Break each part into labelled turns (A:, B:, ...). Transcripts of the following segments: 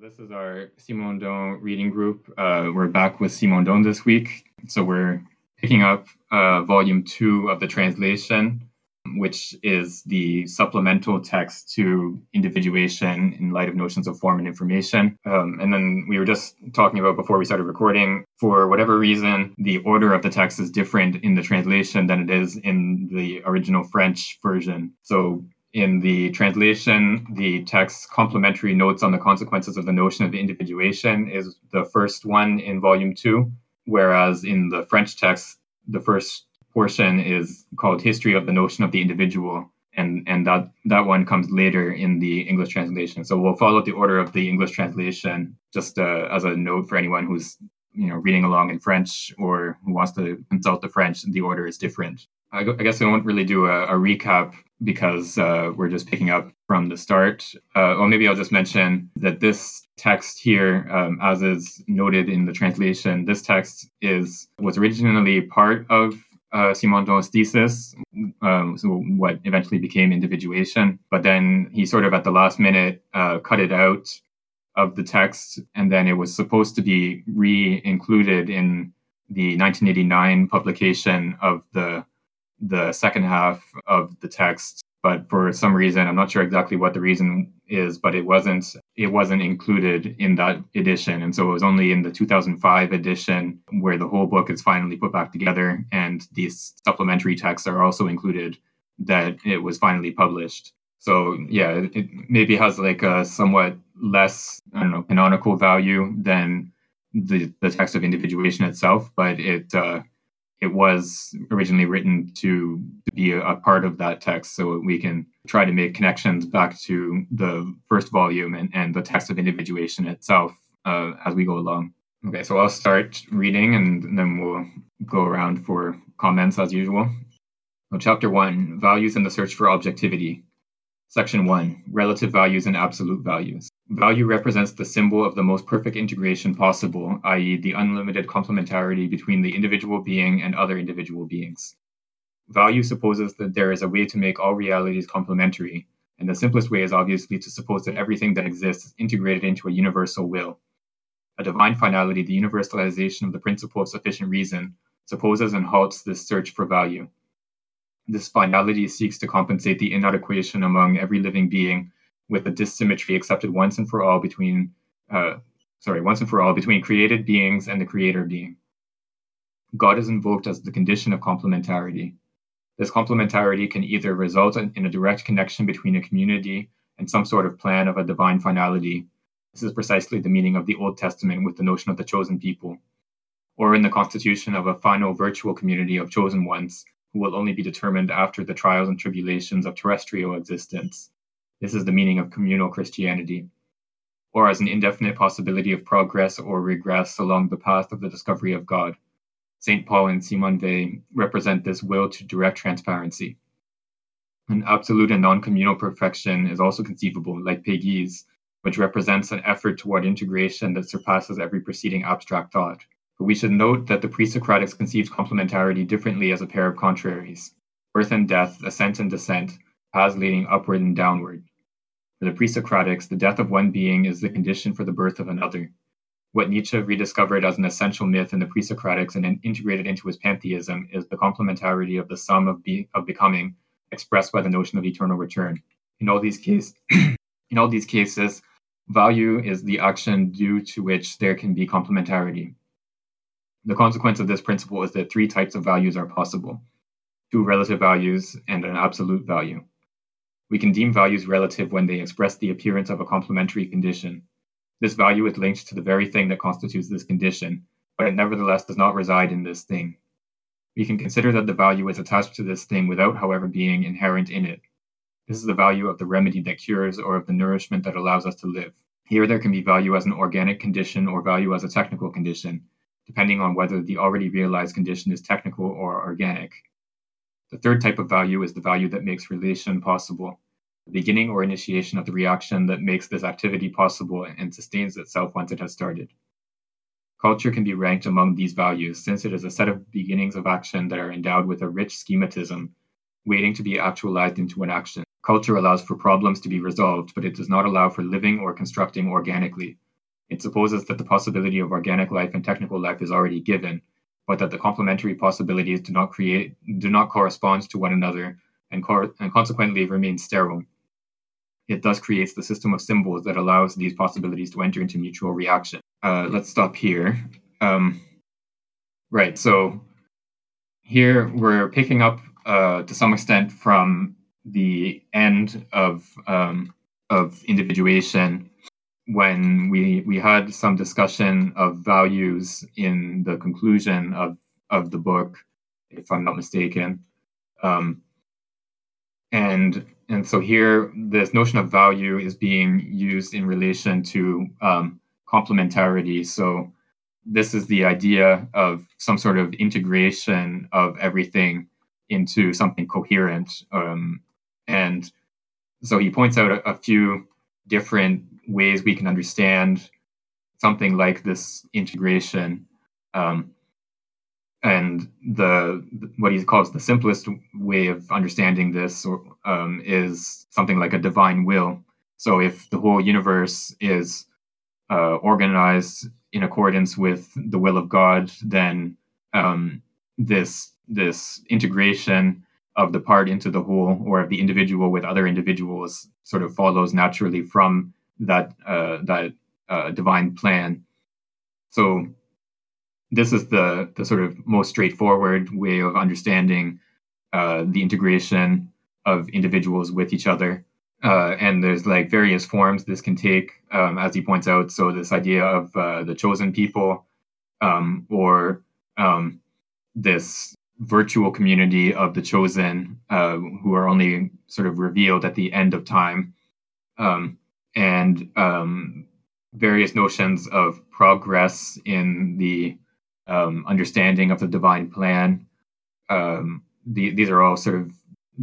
A: this is our Simondon reading group. Uh, we're back with Simondon this week. So we're picking up uh, volume two of the translation, which is the supplemental text to individuation in light of notions of form and information. Um, and then we were just talking about before we started recording, for whatever reason, the order of the text is different in the translation than it is in the original French version. So in the translation, the text complementary notes on the consequences of the notion of individuation is the first one in volume two, whereas in the French text, the first portion is called history of the notion of the individual and and that that one comes later in the english translation. So we'll follow the order of the english translation just uh, as a note for anyone who's you know reading along in french or who wants to consult the french the order is different i, guess i won't really do a, a recap because uh, we're just picking up from the start. Uh, or maybe I'll just mention that this text here, um, as is noted in the translation, this text is was originally part of uh, Simondon's thesis, um, so what eventually became individuation. But then he sort of at the last minute uh, cut it out of the text, and then it was supposed to be re-included in the 1989 publication of the the second half of the text but for some reason i'm not sure exactly what the reason is but it wasn't it wasn't included in that edition. And so it was only in the 2005 edition where the whole book is finally put back together and these supplementary texts are also included that it was finally published. So yeah it maybe has like a somewhat less i don't know canonical value than the, the text of individuation itself but it uh, it was originally written to, be a, a, part of that text so we can try to make connections back to the first volume and, and the text of individuation itself uh, as we go along. Okay, so I'll start reading and then we'll go around for comments as usual. Chapter 1 Values and the Search for Objectivity. Section 1 Relative Values and Absolute Values. Value represents the symbol of the most perfect integration possible, i.e., the unlimited complementarity between the individual being and other individual beings. Value supposes that there is a way to make all realities complementary, and the simplest way is obviously to suppose that everything that exists is integrated into a universal will. A divine finality, the universalization of the principle of sufficient reason, supposes and halts this search for value. This finality seeks to compensate the inadequation among every living being with a dissymmetry accepted once and for all between uh, sorry once and for all between created beings and the creator being. God is invoked as the condition of complementarity. This complementarity can either result in a direct connection between a community and some sort of plan of a divine finality. This is precisely the meaning of the old testament with the notion of the chosen people or in the constitution of a final virtual community of chosen ones who will only be determined after the trials and tribulations of terrestrial existence this is the meaning of communal Christianity, or as an indefinite possibility of progress or regress along the path of the discovery of God. St. Paul and Simone Weil represent this will to direct transparency. An absolute and non communal perfection is also conceivable, like Péguy's, which represents an effort toward integration that surpasses every preceding abstract thought. But we should note that the pre Socratics conceived complementarity differently as a pair of contraries birth and death, ascent and descent, paths leading upward and downward. For the pre-Socratics, the death of one being is the condition for the birth of another. What Nietzsche rediscovered as an essential myth in the pre-Socratics and integrated into his pantheism is the complementarity of the sum of, be- of becoming expressed by the notion of eternal return. In all these in all these cases, value is the action due to which there can be complementarity. The consequence of this principle is that three types of values are possible two relative values and an absolute value. We can deem values relative when they express the appearance of a complementary condition. This value is linked to the very thing that constitutes this condition, but it nevertheless does not reside in this thing. We can consider that the value is attached to this thing without, however, being inherent in it. This is the value of the remedy that cures or of the nourishment that allows us to live. Here, there can be value as an organic condition or value as a technical condition, depending on whether the already realized condition is technical or organic. The third type of value is the value that makes relation possible, the beginning or initiation of the reaction that makes this activity possible and sustains itself once it has started. Culture can be ranked among these values since it is a set of beginnings of action that are endowed with a rich schematism, waiting to be actualized into an action. Culture allows for problems to be resolved, but it does not allow for living or constructing organically, It supposes that the possibility of organic life and technical life is already given, but that the complementary possibilities do not create do not correspond to one another and, cor- and consequently remain sterile. It thus creates the system of symbols that allows these possibilities to enter into mutual reaction. Uh, let's stop here. Um, right, so here we're picking up uh, to some extent from the end of um, of individuation when we we had some discussion of values in the conclusion of of the book, if I'm not mistaken. Um, and and so here this notion of value is being used in relation to um, complementarity. So this is the idea of some sort of integration of everything into something coherent. Um, and so he points out a, a few different ways we can understand something like this integration. Um, and the what he calls the simplest way of understanding this um, is something like a divine will. So if the whole universe is uh, organized in accordance with the will of God, then um, this this integration of the part into the whole, or of the individual with other individuals, sort of follows naturally from that uh, that uh, divine plan. So this is the the sort of most straightforward way of understanding uh, the integration of individuals with each other. Uh, and there's like various forms this can take, um, as he points out. So this idea of uh, the chosen people, um, or um, this virtual community of the chosen, uh, who are only sort of revealed at the end of time. Um, and um, various notions of progress in the um, understanding of the divine plan. Um, the, these are all sort of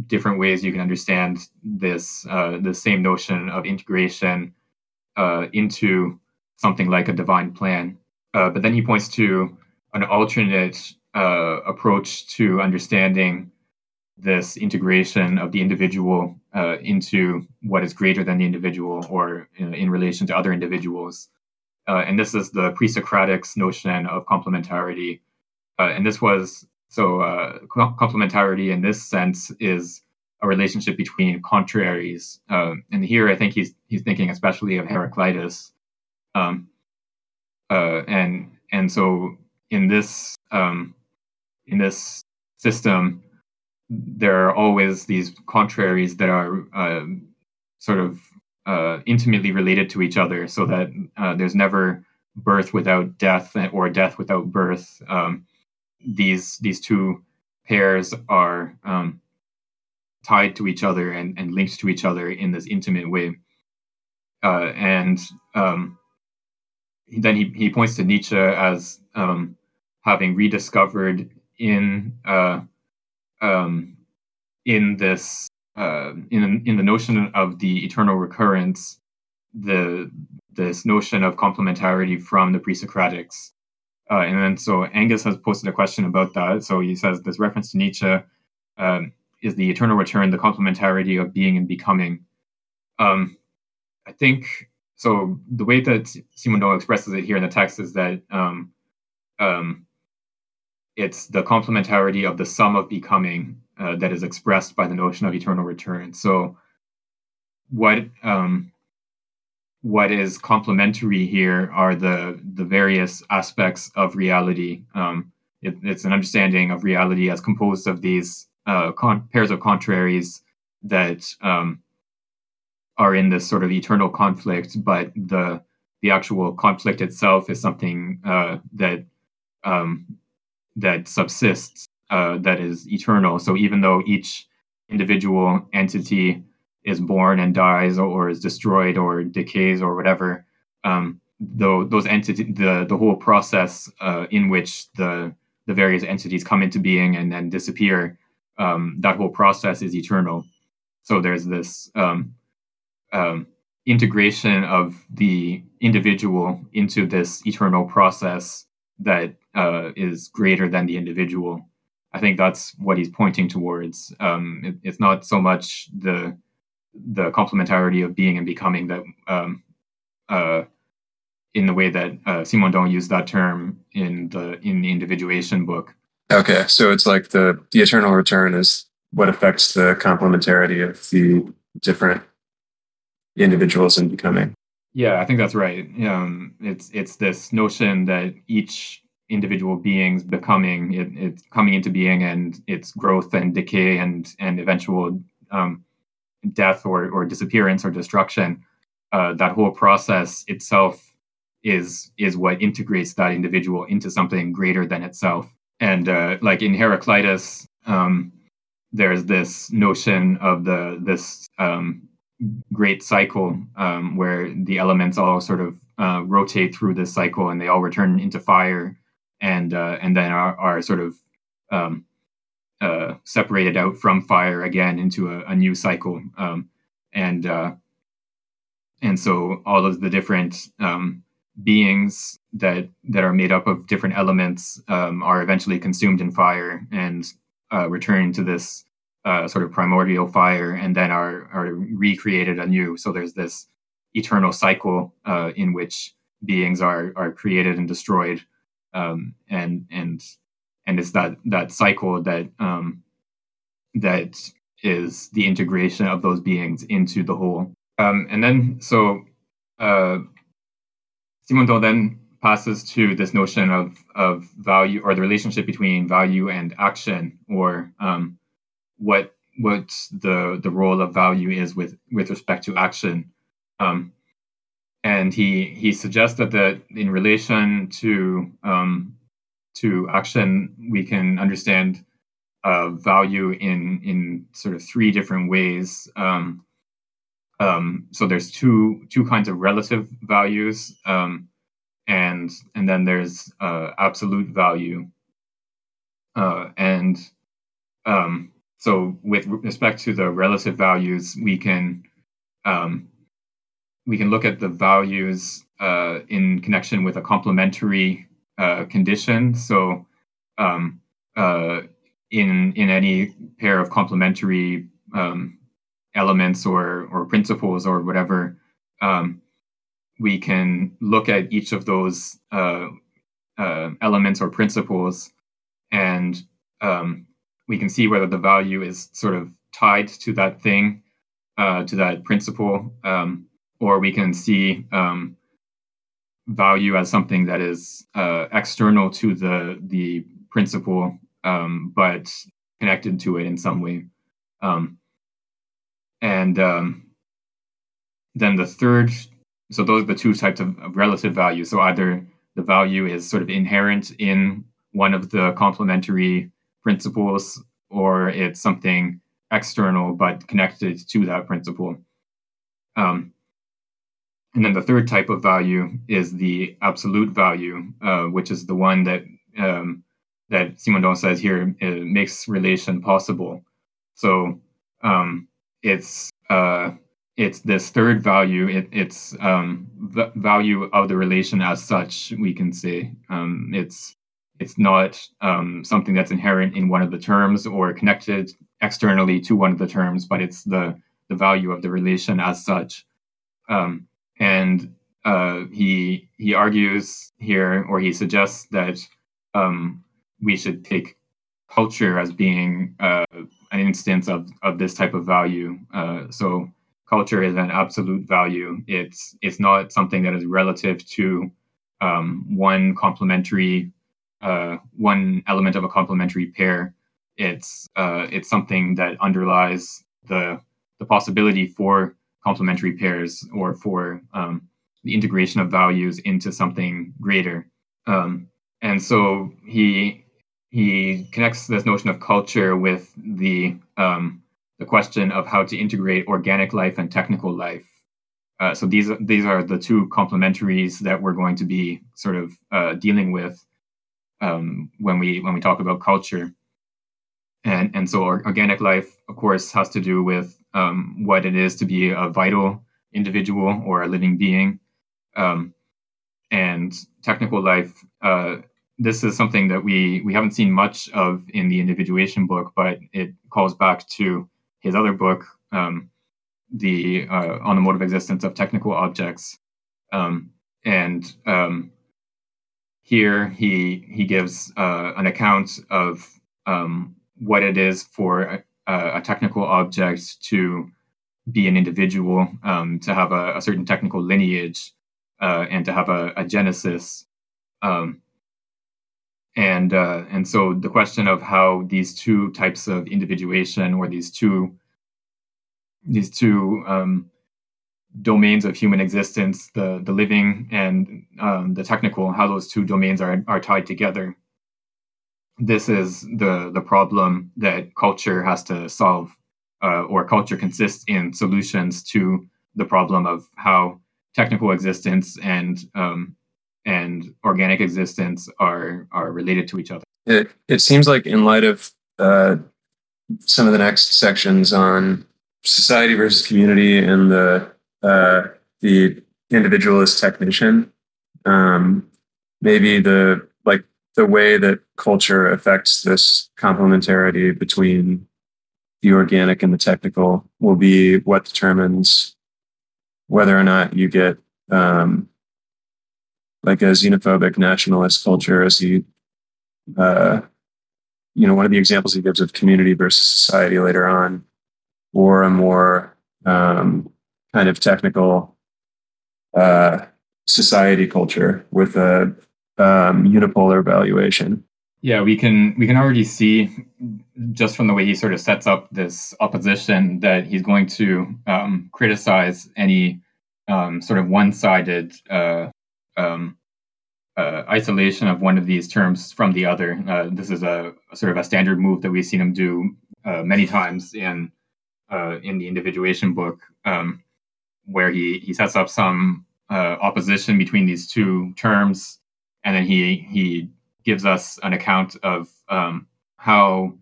A: different ways you can understand this uh, the same notion of integration uh, into something like a divine plan. Uh, but then he points to an alternate uh, approach to understanding this integration of the individual uh, into what is greater than the individual or in, in relation to other individuals. Uh, and this is the pre Socratic's notion of complementarity. Uh, and this was so uh, complementarity in this sense is a relationship between contraries. Um, and here I think he's, he's thinking especially of Heraclitus. Um, uh, and, and so in this, um, in this system, there are always these contraries that are uh, sort of uh, intimately related to each other, so that uh, there's never birth without death or death without birth. Um, these these two pairs are um, tied to each other and, and linked to each other in this intimate way. Uh, and um, then he, he points to Nietzsche as um, having rediscovered in uh, um, in this uh, in in the notion of the eternal recurrence, the this notion of complementarity from the pre-Socratics. Uh, and then so Angus has posted a question about that. So he says this reference to Nietzsche um, is the eternal return, the complementarity of being and becoming. Um, I think so. The way that Simondon expresses it here in the text is that um, um it's the complementarity of the sum of becoming uh, that is expressed by the notion of eternal return. So, what um, what is complementary here are the the various aspects of reality. Um, it, it's an understanding of reality as composed of these uh, con- pairs of contraries that um, are in this sort of eternal conflict, but the the actual conflict itself is something uh, that um, that subsists uh, that is eternal. So even though each individual entity is born and dies or is destroyed or decays or whatever, um, though those entities, the the whole process uh, in which the the various entities come into being and then disappear, um, that whole process is eternal. So there's this um, um integration of the individual into this eternal process that uh, is greater than the individual. I think that's what he's pointing towards. Um, it, it's not so much the the complementarity of being and becoming that um, uh, in the way that uh, Simondon used that term in the in the individuation book.
B: Okay, so it's like the the eternal return is what affects the complementarity of the different individuals in becoming.
A: Yeah, I think that's right. Um, it's it's this notion that each individual being's becoming it, it's coming into being and its growth and decay and and eventual um, death or or disappearance or destruction. Uh, that whole process itself is is what integrates that individual into something greater than itself. And uh, like in Heraclitus, um, there's this notion of the this um, great cycle um, where the elements all sort of uh, rotate through this cycle and they all return into fire and uh, and then are, are sort of um, uh, separated out from fire again into a, a new cycle um, and uh, and so all of the different um, beings that that are made up of different elements um, are eventually consumed in fire and uh, return to this uh, sort of primordial fire and then are are recreated anew. So there's this eternal cycle uh, in which beings are are created and destroyed, um, and and and it's that that cycle that um, that is the integration of those beings into the whole. Um, and then so uh, Simondon then passes to this notion of of value or the relationship between value and action or um, what what the the role of value is with with respect to action um, and he he suggested that in relation to um, to action we can understand uh, value in in sort of three different ways. Um, um, so there's two two kinds of relative values um, and and then there's uh, absolute value. Uh, and um, so with respect to the relative values, we can um, we can look at the values uh, in connection with a complementary uh, condition. So um, uh, in in any pair of complementary um, elements or or principles or whatever, um, we can look at each of those uh, uh, elements or principles and um, we can see whether the value is sort of tied to that thing, uh, to that principle, um, or we can see um, value as something that is uh, external to the the principle, um, but connected to it in some way. Um, and um, then the third, so those are the two types of, of relative value. So either the value is sort of inherent in one of the complementary principles or it's something external but connected to that principle. Um, and then the third type of value is the absolute value, uh, which is the one that um, that Simondon says here makes relation possible. So um, it's uh, it's this third value. It, it's um, the value of the relation as such. We can say um, it's it's not um, something that's inherent in one of the terms or connected externally to one of the terms, but it's the the value of the relation as such. Um, and uh, he he argues here, or he suggests that um, we should take culture as being uh, an instance of of this type of value. Uh, so culture is an absolute value. It's it's not something that is relative to um, one complementary uh, one element of a complementary pair. It's uh, it's something that underlies the the possibility for complementary pairs or for um, the integration of values into something greater. Um, and so he he connects this notion of culture with the um, the question of how to integrate organic life and technical life. Uh, so these these are the two complementaries that we're going to be sort of uh, dealing with um, when we when we talk about culture. And and so organic life, of course, has to do with um, what it is to be a vital individual or a living being. Um, and technical life, uh, this is something that we we haven't seen much of in the individuation book, but it calls back to his other book, um, the uh, on the mode of existence of technical objects. Um, and um, here he he gives uh, an account of um, what it is for a, a, technical object to be an individual, um, to have a, a, certain technical lineage, uh, and to have a, a genesis. Um, and uh, and so the question of how these two types of individuation or these two these two um, domains of human existence, the the living and um, the technical, how those two domains are are tied together. This is the the problem that culture has to solve, uh, or culture consists in solutions to the problem of how technical existence and um, and organic existence are are related to each other.
B: It it seems like in light of uh, some of the next sections on society versus community and the uh, the individualist technician, um, maybe the the way that culture affects this complementarity between the organic and the technical will be what determines whether or not you get um, like a xenophobic nationalist culture as he uh, you know one of the examples he gives of community versus society later on or a more um, kind of technical uh, society culture with a um, unipolar valuation
A: yeah we can we can already see just from the way he sort of sets up this opposition that he's going to um, criticize any um, sort of one-sided uh, um, uh, isolation of one of these terms from the other. Uh, this is a, a, sort of a standard move that we've seen him do uh, many times in uh, in the individuation book, um, where he he sets up some uh, opposition between these two terms, and then he he gives us an account of um, how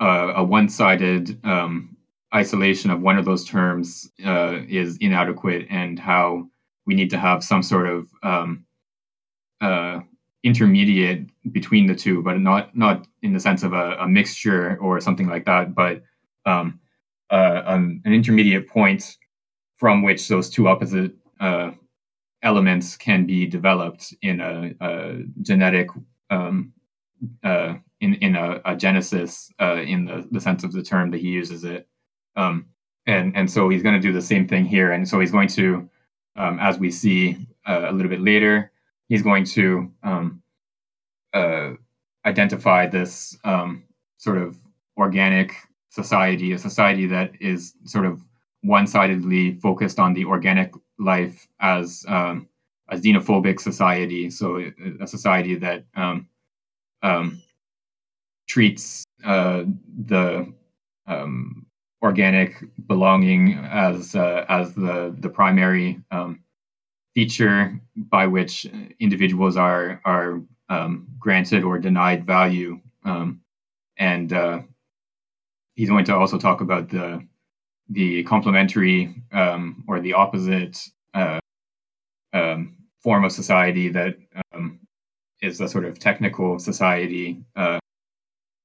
A: uh, a one-sided um, isolation of one of those terms is inadequate, and how we need to have some sort of um, uh, intermediate between the two, but not not in the sense of a, a mixture or something like that, but um, uh, an intermediate point from which those two opposite uh, elements can be developed in a, a genetic um, uh, in in a, a genesis uh, in the, the sense of the term that he uses it. Um, and and so he's going to do the same thing here, and so he's going to, um, as we see uh, a little bit later, he's going to um, uh, identify this um, sort of organic society, a society that is sort of one-sidedly focused on the organic life as um, a xenophobic society. So a society that um, um, treats uh, the um, organic belonging as uh, as the the primary um, feature by which individuals are are um, granted or denied value, and uh, he's going to also talk about the the complementary um, or the opposite uh, um, form of society that um, is a sort of technical society. Uh,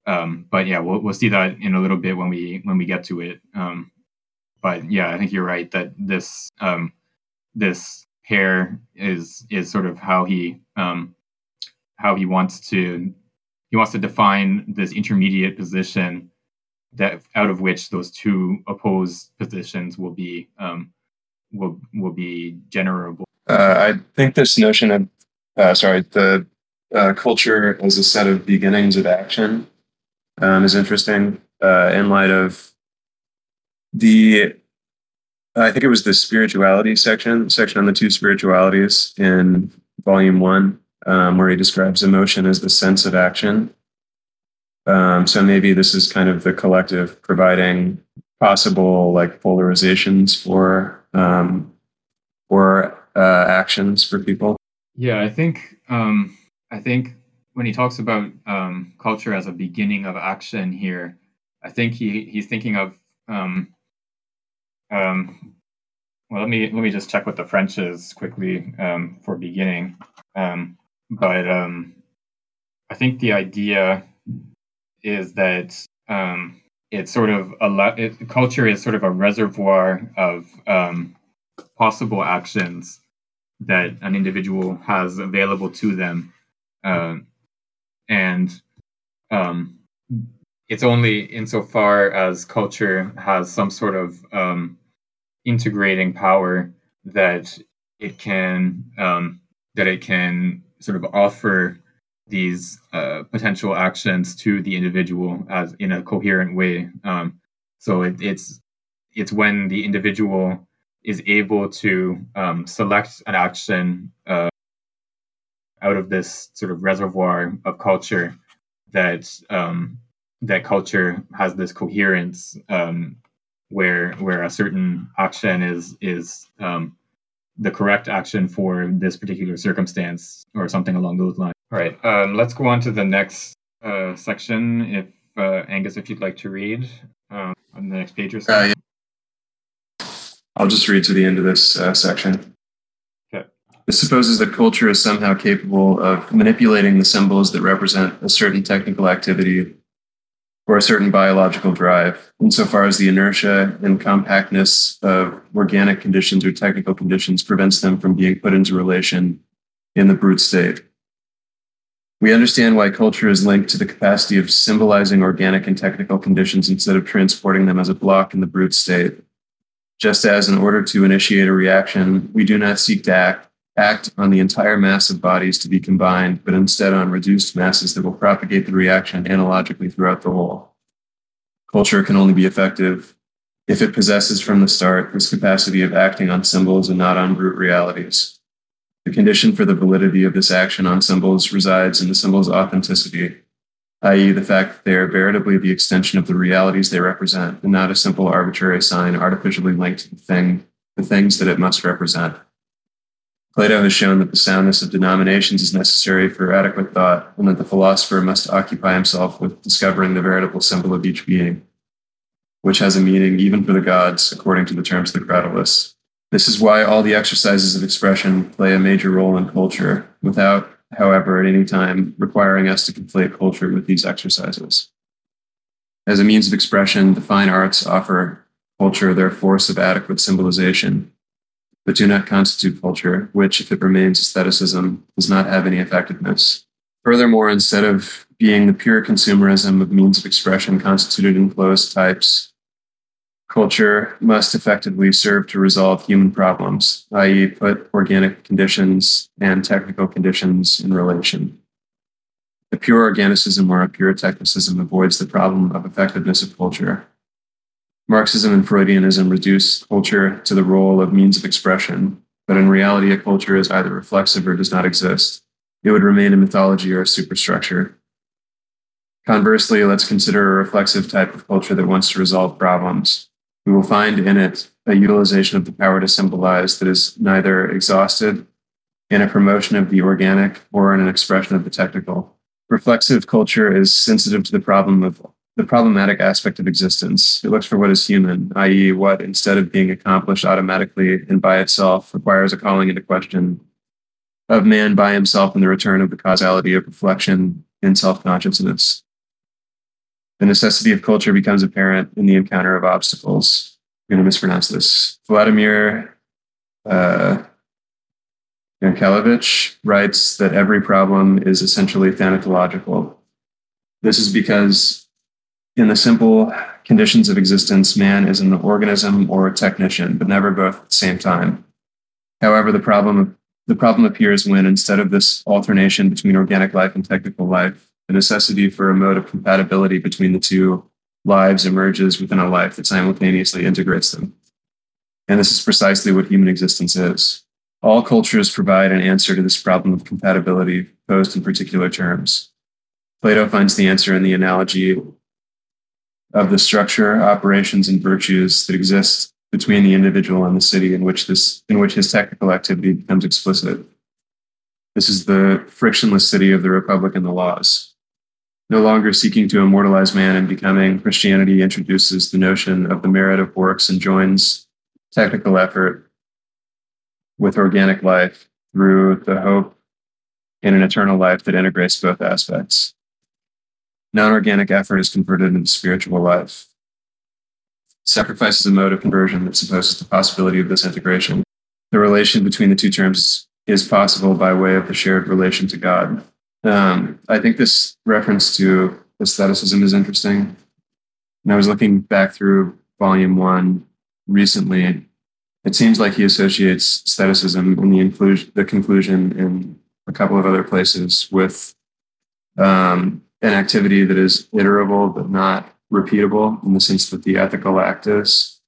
A: um, but yeah, we'll we'll see that in a little bit when we when we get to it. but yeah, I think you're right that this this pair is is sort of how he um, how he wants to he wants to define this intermediate position that out of which those two opposed positions will be um, will will be generable.
B: Uh, I think this notion of uh, sorry the uh, culture as a set of beginnings of action um, is interesting uh, in light of the I think it was the spirituality section, section on the two spiritualities in volume one, um, where he describes emotion as the sense of action. Um, so maybe this is kind of the collective providing possible like polarizations for um, for uh, actions for people.
A: Yeah, I think um, I think when he talks about um, culture as a beginning of action here, I think he he's thinking of um, um, well, let me let me just check what the French is quickly um, for beginning. Um, but um, I think the idea is that um, it's sort of a it, culture is sort of a reservoir of um, possible actions that an individual has available to them, uh, and um, it's only insofar as culture has some sort of um, integrating power that it can um, that it can sort of offer these uh, potential actions to the individual as in a coherent way. Um, so it, it's it's when the individual is able to um, select an action uh, out of this sort of reservoir of culture that um, that culture has this coherence um, where where a certain action is is um, the correct action for this particular circumstance or something along those lines. All right, um, let's go on to the next uh, section. If uh, Angus, if you'd like to read um, on the next page or so. Uh,
B: yeah. I'll just read to the end of this uh, section.
A: Okay.
B: This supposes that culture is somehow capable of manipulating the symbols that represent a certain technical activity or a certain biological drive, insofar as the inertia and compactness of organic conditions or technical conditions prevents them from being put into relation in the brute state. We understand why culture is linked to the capacity of symbolizing organic and technical conditions instead of transporting them as a block in the brute state. Just as, in order to initiate a reaction, we do not seek to act, act on the entire mass of bodies to be combined, but instead on reduced masses that will propagate the reaction analogically throughout the whole. Culture can only be effective if it possesses from the start this capacity of acting on symbols and not on brute realities. The condition for the validity of this action on symbols resides in the symbol's authenticity, i.e., the fact that they are veritably the extension of the realities they represent, and not a simple arbitrary sign artificially linked to the thing, the things that it must represent. Plato has shown that the soundness of denominations is necessary for adequate thought, and that the philosopher must occupy himself with discovering the veritable symbol of each being, which has a meaning even for the gods, according to the terms of the Cratylus. This is why all the exercises of expression play a major role in culture, without, however, at any time requiring us to conflate culture with these exercises. As a means of expression, the fine arts offer culture their force of adequate symbolization, but do not constitute culture, which, if it remains aestheticism, does not have any effectiveness. Furthermore, instead of being the pure consumerism of means of expression constituted in closed types, culture must effectively serve to resolve human problems, i.e., put organic conditions and technical conditions in relation. A pure organicism or a pure technicism avoids the problem of effectiveness of culture Marxism and Freudianism reduce culture to the role of means of expression, but in reality, a culture is either reflexive or does not exist. It would remain a mythology or a superstructure. Conversely, let's consider a reflexive type of culture that wants to resolve problems. We will find in it a utilization of the power to symbolize that is neither exhausted in a promotion of the organic or in an expression of the technical. Reflexive culture is sensitive to the problem of the problematic aspect of existence. It looks for what is human, i.e., what, instead of being accomplished automatically and by itself, requires a calling into question of man by himself and the return of the causality of reflection in self consciousness. The necessity of culture becomes apparent in the encounter of obstacles. I'm going to mispronounce this. Vladimir uh, Jankélévitch writes that every problem is essentially thanatological. This is because in the simple conditions of existence, man is an organism or a technician, but never both at the same time. However, the problem, the problem appears when, instead of this alternation between organic life and technical life, the necessity for a mode of compatibility between the two lives emerges within a life that simultaneously integrates them. And this is precisely what human existence is. All cultures provide an answer to this problem of compatibility posed in particular terms. Plato finds the answer in the analogy of the structure, operations, and virtues that exist between the individual and the city in which this in which his technical activity becomes explicit. This is the frictionless city of the Republic and the laws. No longer seeking to immortalize man and becoming, Christianity introduces the notion of the merit of works and joins technical effort with organic life through the hope in an eternal life that integrates both aspects non organic effort is converted into spiritual life. Sacrifice is a mode of conversion that supposes the possibility of this integration. the relation between the two terms is possible by way of the shared relation to God. Um, I think this reference to aestheticism is interesting. And I was looking back through volume one recently. It seems like he associates aestheticism in the, inclusion, the conclusion in a couple of other places with um, an activity that is iterable but not repeatable in the sense that the ethical act is,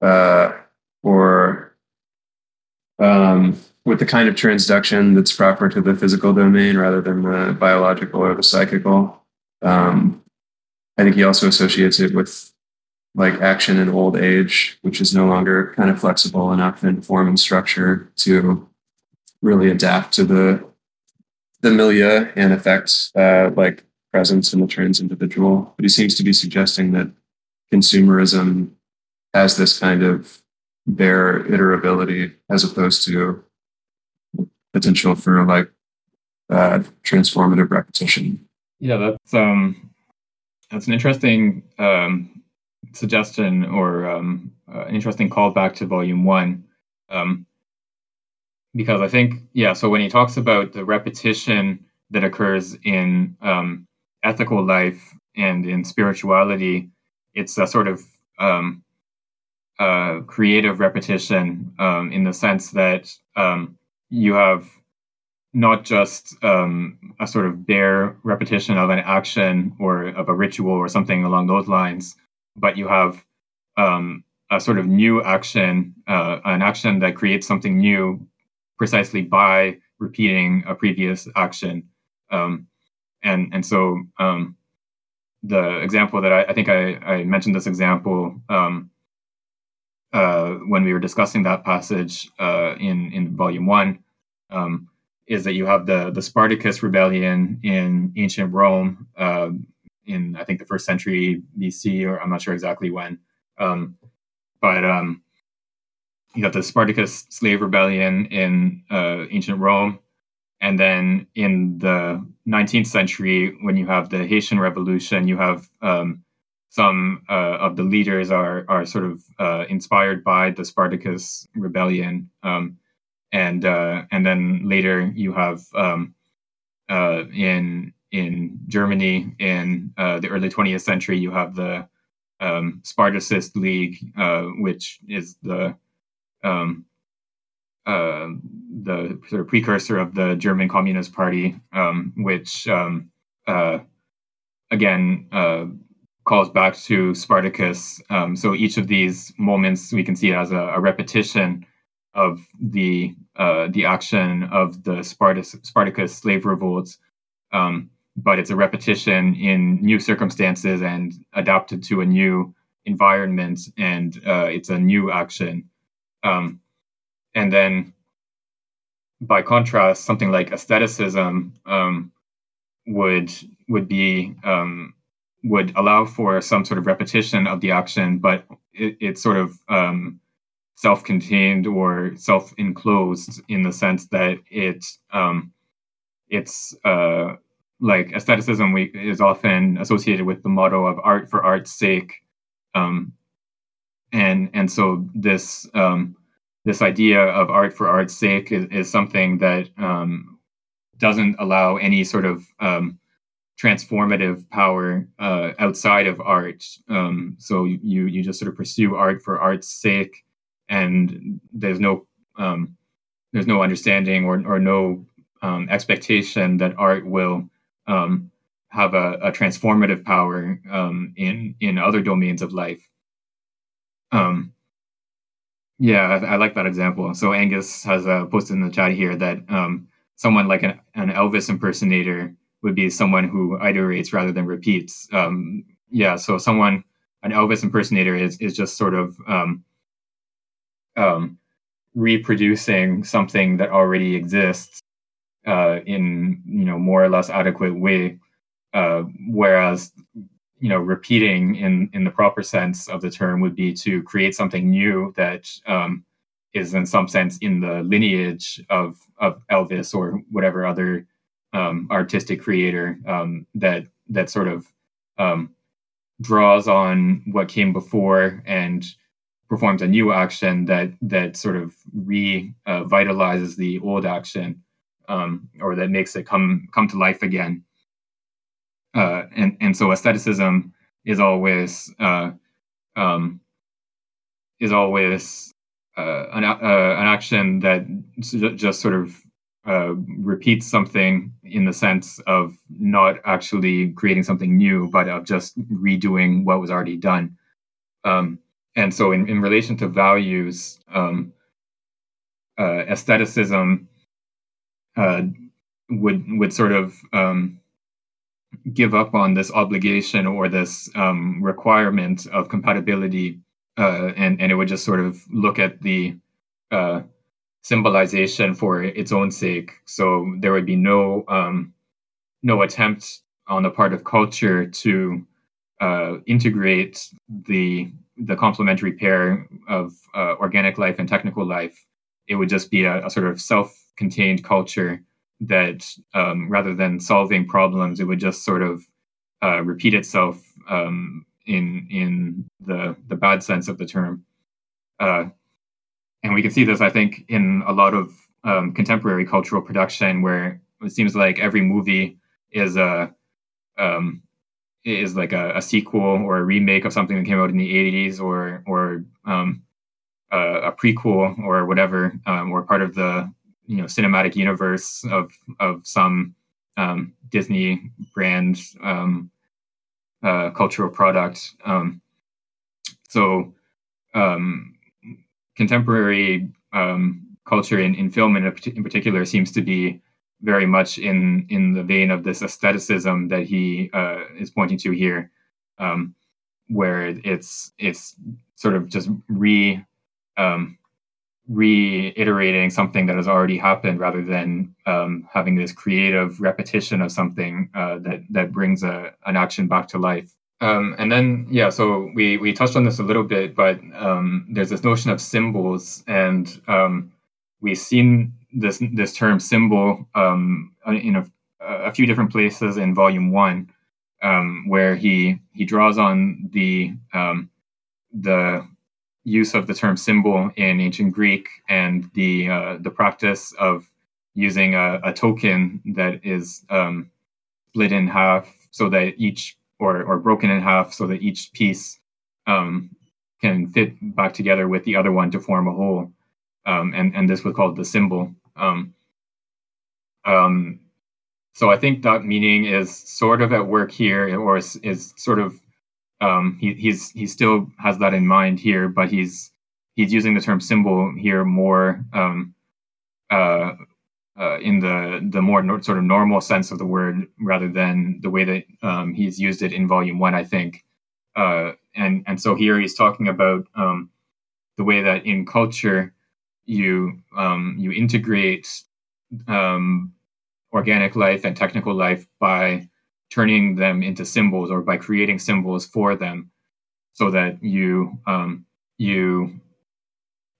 B: uh, or um, with the kind of transduction that's proper to the physical domain rather than the biological or the psychical. Um, I think he also associates it with like action in old age, which is no longer kind of flexible enough in form and structure to really adapt to the the milieu and affect uh, like presence in the trans individual. But he seems to be suggesting that consumerism has this kind of bare iterability as opposed to potential for like uh, transformative repetition.
A: Yeah, that's um, that's an interesting um, suggestion or um, uh, an interesting callback to volume one. Um, because I think, yeah, so when he talks about the repetition that occurs in um, ethical life and in spirituality, it's a sort of um, uh, creative repetition um, in the sense that um, you have not just um, a sort of bare repetition of an action or of a ritual or something along those lines, but you have um, a sort of new action, uh, an action that creates something new precisely by repeating a previous action. Um, and and so um, the example that I, I think I, I, mentioned this example um, uh, when we were discussing that passage uh, in in volume one um, is that you have the the Spartacus rebellion in ancient Rome uh, in I think the first century BC or I'm not sure exactly when, um, but um, you got the Spartacus slave rebellion in uh, ancient Rome, and then in the 19th century, when you have the Haitian Revolution, you have um, some uh, of the leaders are are sort of uh, inspired by the Spartacus rebellion, um, and uh, and then later you have um, uh, in in Germany in uh, the early 20th century, you have the um, Spartacist League, which is the um, uh, the sort of precursor of the German Communist Party, um, which um, uh, again uh, calls back to Spartacus. Um, so each of these moments we can see as a, a repetition of the uh, the action of the Spartacus, Spartacus slave revolts, um, but it's a repetition in new circumstances and adapted to a new environment, and uh, it's a new action. Um, and then, by contrast, something like aestheticism um, would would be um, would allow for some sort of repetition of the action, but it, it's sort of um, self-contained or self-enclosed in the sense that it um, it's uh, like aestheticism we, is often associated with the motto of art for art's sake. Um, and and so this um, this idea of art for art's sake is, is something that um, doesn't allow any sort of um, transformative power uh, outside of art. Um, so you you just sort of pursue art for art's sake, and there's no um, there's no understanding or or no um, expectation that art will um, have a, a, transformative power in in other domains of life. Um, yeah, I, I, like that example. So Angus has uh, posted in the chat here that um, someone like an, an, Elvis impersonator would be someone who iterates rather than repeats. Um, yeah, so someone an Elvis impersonator is is just sort of um, um, reproducing something that already exists uh, in you know more or less adequate way. Uh, whereas you know repeating in in the proper sense of the term would be to create something new that um, is in some sense in the lineage of of Elvis or whatever other um, artistic creator um, that that sort of um, draws on what came before and performs a new action that that sort of revitalizes uh, the old action um, or that makes it come come to life again. Uh, and and so aestheticism is always uh, um, is always uh, an, uh, an action that just sort of uh, repeats something in the sense of not actually creating something new, but of just redoing what was already done. Um, and so, in, in relation to values, um, uh, aestheticism uh, would would sort of um, give up on this obligation or this um, requirement of compatibility, uh, and and it would just sort of look at the uh, symbolization for its own sake. So there would be no um, no attempt on the part of culture to uh, integrate the the complementary pair of uh, organic life and technical life. It would just be a, a sort of self-contained culture that, um, rather than solving problems, it would just sort of uh, repeat itself um, in in the the bad sense of the term. And we can see this, I think, in a lot of um, contemporary cultural production, where it seems like every movie is a um, is like a, a, sequel or a remake of something that came out in the 80s, or or um, a, a, prequel or whatever, um, or part of the you know cinematic universe of of some um, Disney brand um, uh, cultural product. so contemporary um, culture in, in film in, in particular seems to be very much in in the vein of this aestheticism that he uh, is pointing to here, um, where it's it's sort of just re um, reiterating something that has already happened rather than um, having this creative repetition of something uh, that that brings a, an action back to life. Um, and then, yeah, so we, we touched on this a little bit, but um, there's this notion of symbols, and um, we've seen this this term symbol um, in a, a, few different places in Volume One, um, where he he draws on the um, the use of the term symbol in ancient Greek and the uh, the practice of using a, a token that is split in half so that each or or broken in half so that each piece um, can fit back together with the other one to form a whole. Um, and and this was called the symbol. Um, um, so I think that meaning is sort of at work here, or is, is sort of um, he, he's he still has that in mind here, but he's he's using the term symbol here more um, uh, uh, in the the more no, sort of normal sense of the word rather than the way that um, he's used it in volume one i think. Uh, and and so here he's talking about um, the way that in culture you um, you integrate um, organic life and technical life by turning them into symbols or by creating symbols for them so that you um, you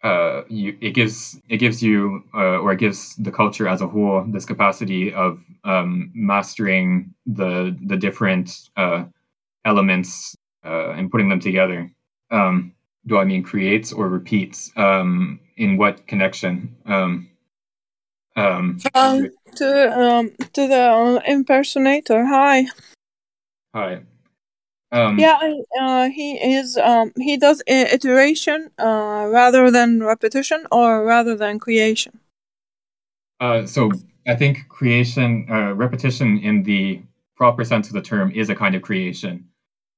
A: uh, you, it gives it gives you uh, or it gives the culture as a whole this capacity of um, mastering the the different uh, elements uh, and putting them together. Um, do I mean creates or repeats? Um, in what connection? Um,
C: um, um, to um, to the impersonator. Hi.
A: Hi.
C: Um, yeah, uh, he is. Um, he does iteration uh, rather than repetition, or rather than creation.
A: Uh, so I think creation, uh, repetition in the proper sense of the term, is a kind of creation.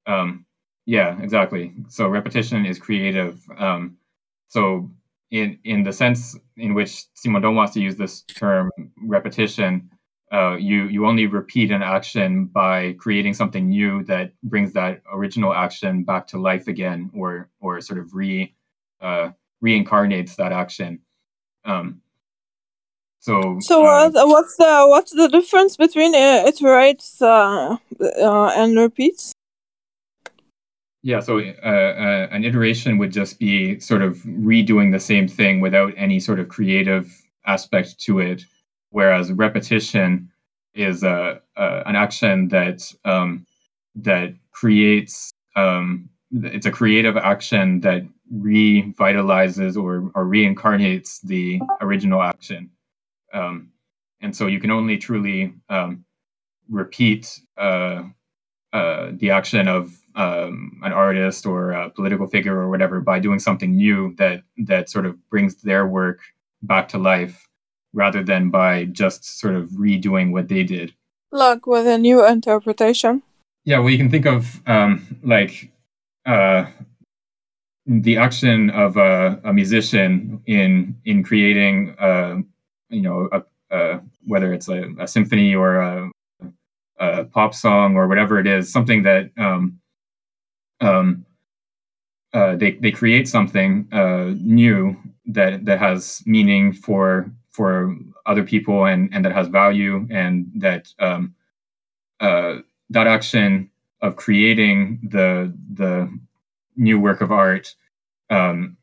A: Um, yeah, exactly. So repetition is creative. Um, so in in the sense in which Simondon wants to use this term, repetition uh, you you only repeat an action by creating something new that brings that original action back to life again, or or sort of re uh, reincarnates that action. Um, so
C: so uh, what's the what's the difference between uh, iterates uh, uh, and repeats?
A: Yeah, so an iteration would just be sort of redoing the same thing without any sort of creative aspect to it whereas repetition is a, a an action that um, that creates um, it's a creative action that revitalizes or, or reincarnates the original action. Um, and so you can only truly um, repeat uh, uh, the action of um, an artist or a political figure or whatever by doing something new that that sort of brings their work back to life rather than by just sort of redoing what they did.
C: Like with a new interpretation.
A: Yeah, well, you can think of um, like uh, the action of a, a, musician in in creating, uh, you know, a, a, whether it's a, a symphony or a, pop song or whatever it is, something that um, um, uh, they they create something uh, new that that has meaning for for other people and and that has value and that um, uh, that action of creating the the new work of art um,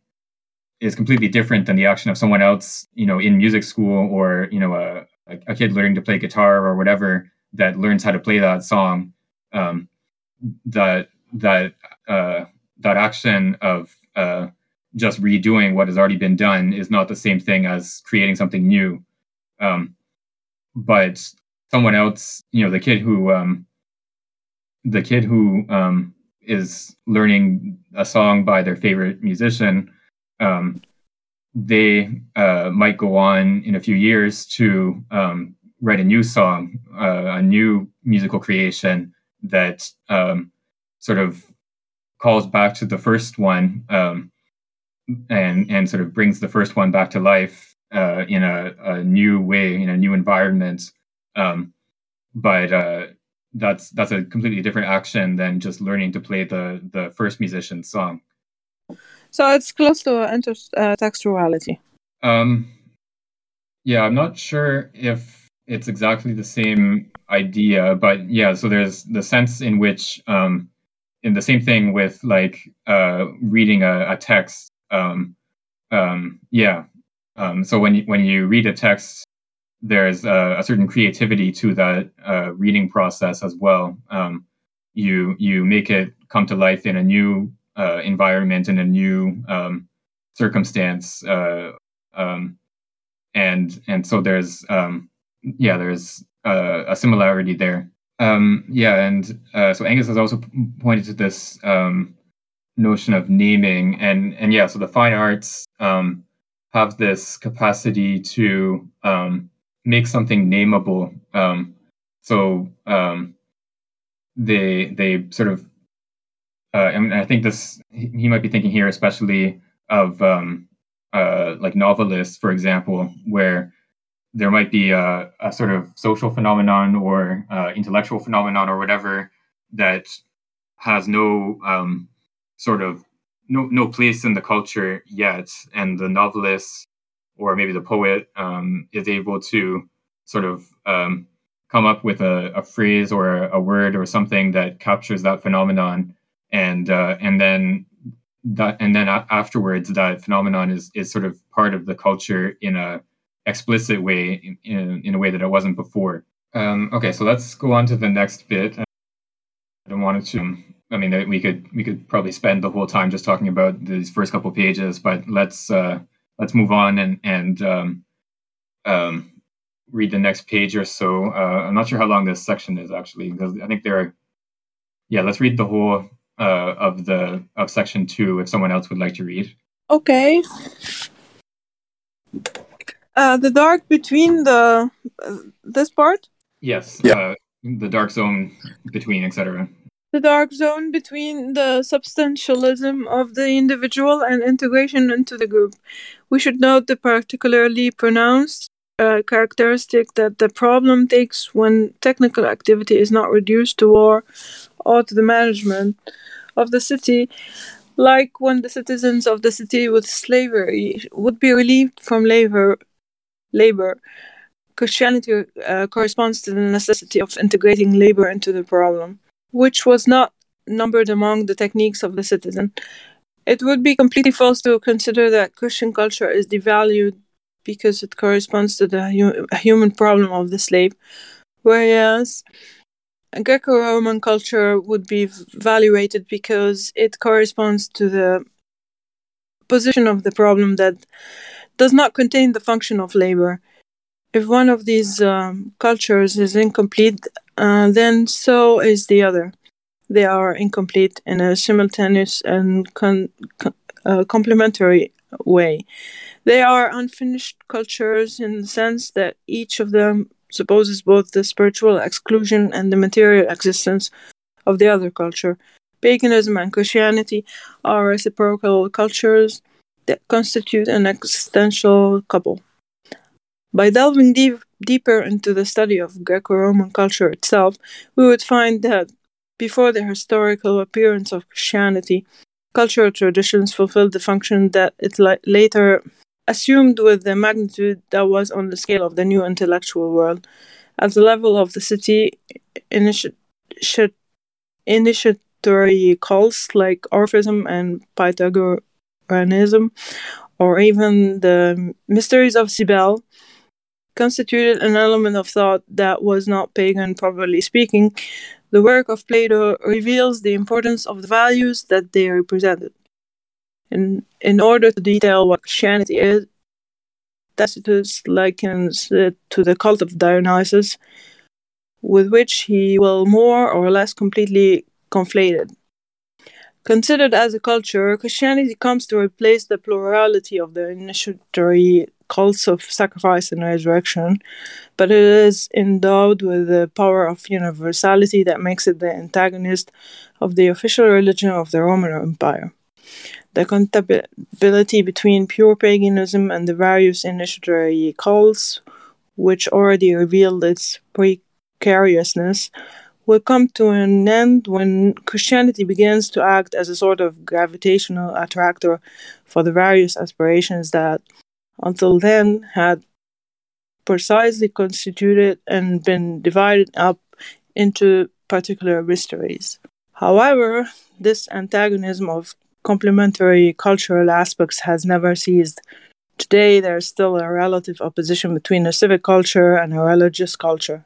A: is completely different than the action of someone else, you know, in music school or you know a, a kid learning to play guitar or whatever that learns how to play that song. Um, that that uh, that action of uh, just redoing what has already been done is not the same thing as creating something new. Um, but someone else, you know, the kid who um, the kid who um, is learning a song by their favorite musician, um, they uh, might go on in a few years to um, write a new song, uh, a new musical creation that um, sort of calls back to the first one um, and and sort of brings the first one back to life uh, in a, a, new way in a new environment. Um, but uh, that's that's a completely different action than just learning to play the the first musician's song.
C: So it's close to intertextuality.
A: Uh, um, yeah, I'm not sure if it's exactly the same idea, but yeah. So there's the sense in which, um, in the same thing with like uh, reading a, a text. Um, um, yeah. Um, so when you, when you read a text, there's a, a certain creativity to that uh, reading process as well. Um, you you make it come to life in a new uh, environment in a new um, circumstance, uh, um, and and so there's um, yeah there's uh, a similarity there. Um, yeah, and uh, so Angus has also pointed to this um, notion of naming, and and yeah, so the fine arts have this capacity to um, make something nameable. Um, so um, they they sort of, uh, and I think this he might be thinking here especially of um, uh, like novelists, for example, where there might be a, a sort of social phenomenon or uh, intellectual phenomenon or whatever that has no um, sort of no no place in the culture yet, and the novelist or maybe the poet um, is able to sort of um, come up with a, a phrase or a, a, word or something that captures that phenomenon, and uh, and then that and then afterwards that phenomenon is is sort of part of the culture in a explicit way in, in, in a way that it wasn't before. Um, okay, so let's go on to the next bit. I don't want to. I mean, we could we could probably spend the whole time just talking about these first couple pages, but let's uh, let's move on and and um, um, read the next page or so. Uh, I'm not sure how long this section is actually because I think there are. Yeah, let's read the whole uh, of the of section two if someone else would like to read.
C: Okay. Uh, the dark between the uh, this part.
A: Yes. Yeah. Uh, the dark zone between, etc
C: the dark zone between the substantialism of the individual and integration into the group. We should note the particularly pronounced uh, characteristic that the problem takes when technical activity is not reduced to war or to the management of the city, like when the citizens of the city with slavery would be relieved from labor. labor. Christianity uh, corresponds to the necessity of integrating labor into the problem which was not numbered among the techniques of the citizen. It would be completely false to consider that Christian culture is devalued because it corresponds to the hu- human problem of the slave, whereas Greco-Roman culture would be evaluated because it corresponds to the position of the problem that does not contain the function of labor. If one of these um, cultures is incomplete, uh, then so is the other. They are incomplete in a simultaneous and con- con- uh, complementary way. They are unfinished cultures in the sense that each of them supposes both the spiritual exclusion and the material existence of the other culture. Paganism and Christianity are reciprocal cultures that constitute an existential couple. By delving deep, deeper into the study of Greco Roman culture itself, we would find that before the historical appearance of Christianity, cultural traditions fulfilled the function that it li- later assumed with the magnitude that was on the scale of the new intellectual world. At the level of the city, initi- initiatory cults like Orphism and Pythagoreanism, or even the mysteries of Cybele, constituted an element of thought that was not pagan, properly speaking. The work of Plato reveals the importance of the values that they represented. In, in order to detail what Christianity is, Tacitus likens it to the cult of Dionysus, with which he will more or less completely conflated. Considered as a culture, Christianity comes to replace the plurality of the initiatory cults of sacrifice and resurrection, but it is endowed with the power of universality that makes it the antagonist of the official religion of the Roman Empire. The compatibility between pure paganism and the various initiatory cults, which already revealed its precariousness, will come to an end when Christianity begins to act as a sort of gravitational attractor for the various aspirations that, until then, had precisely constituted and been divided up into particular mysteries. However, this antagonism of complementary cultural aspects has never ceased. Today, there is still a relative opposition between a civic culture and a religious culture.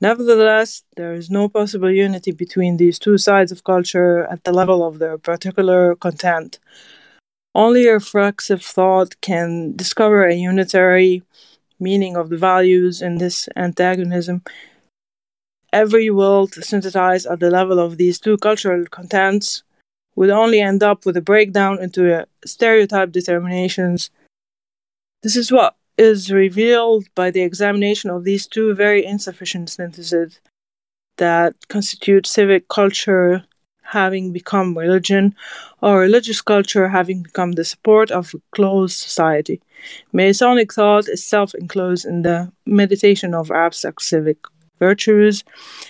C: Nevertheless, there is no possible unity between these two sides of culture at the level of their particular content. Only a reflexive thought can discover a unitary meaning of the values in this antagonism. Every will to synthesize at the level of these two cultural contents would only end up with a breakdown into stereotype determinations. This is what is revealed by the examination of these two very insufficient syntheses that constitute civic culture having become religion, or religious culture having become the support of a closed society. Masonic thought is self enclosed in the meditation of abstract civic virtues,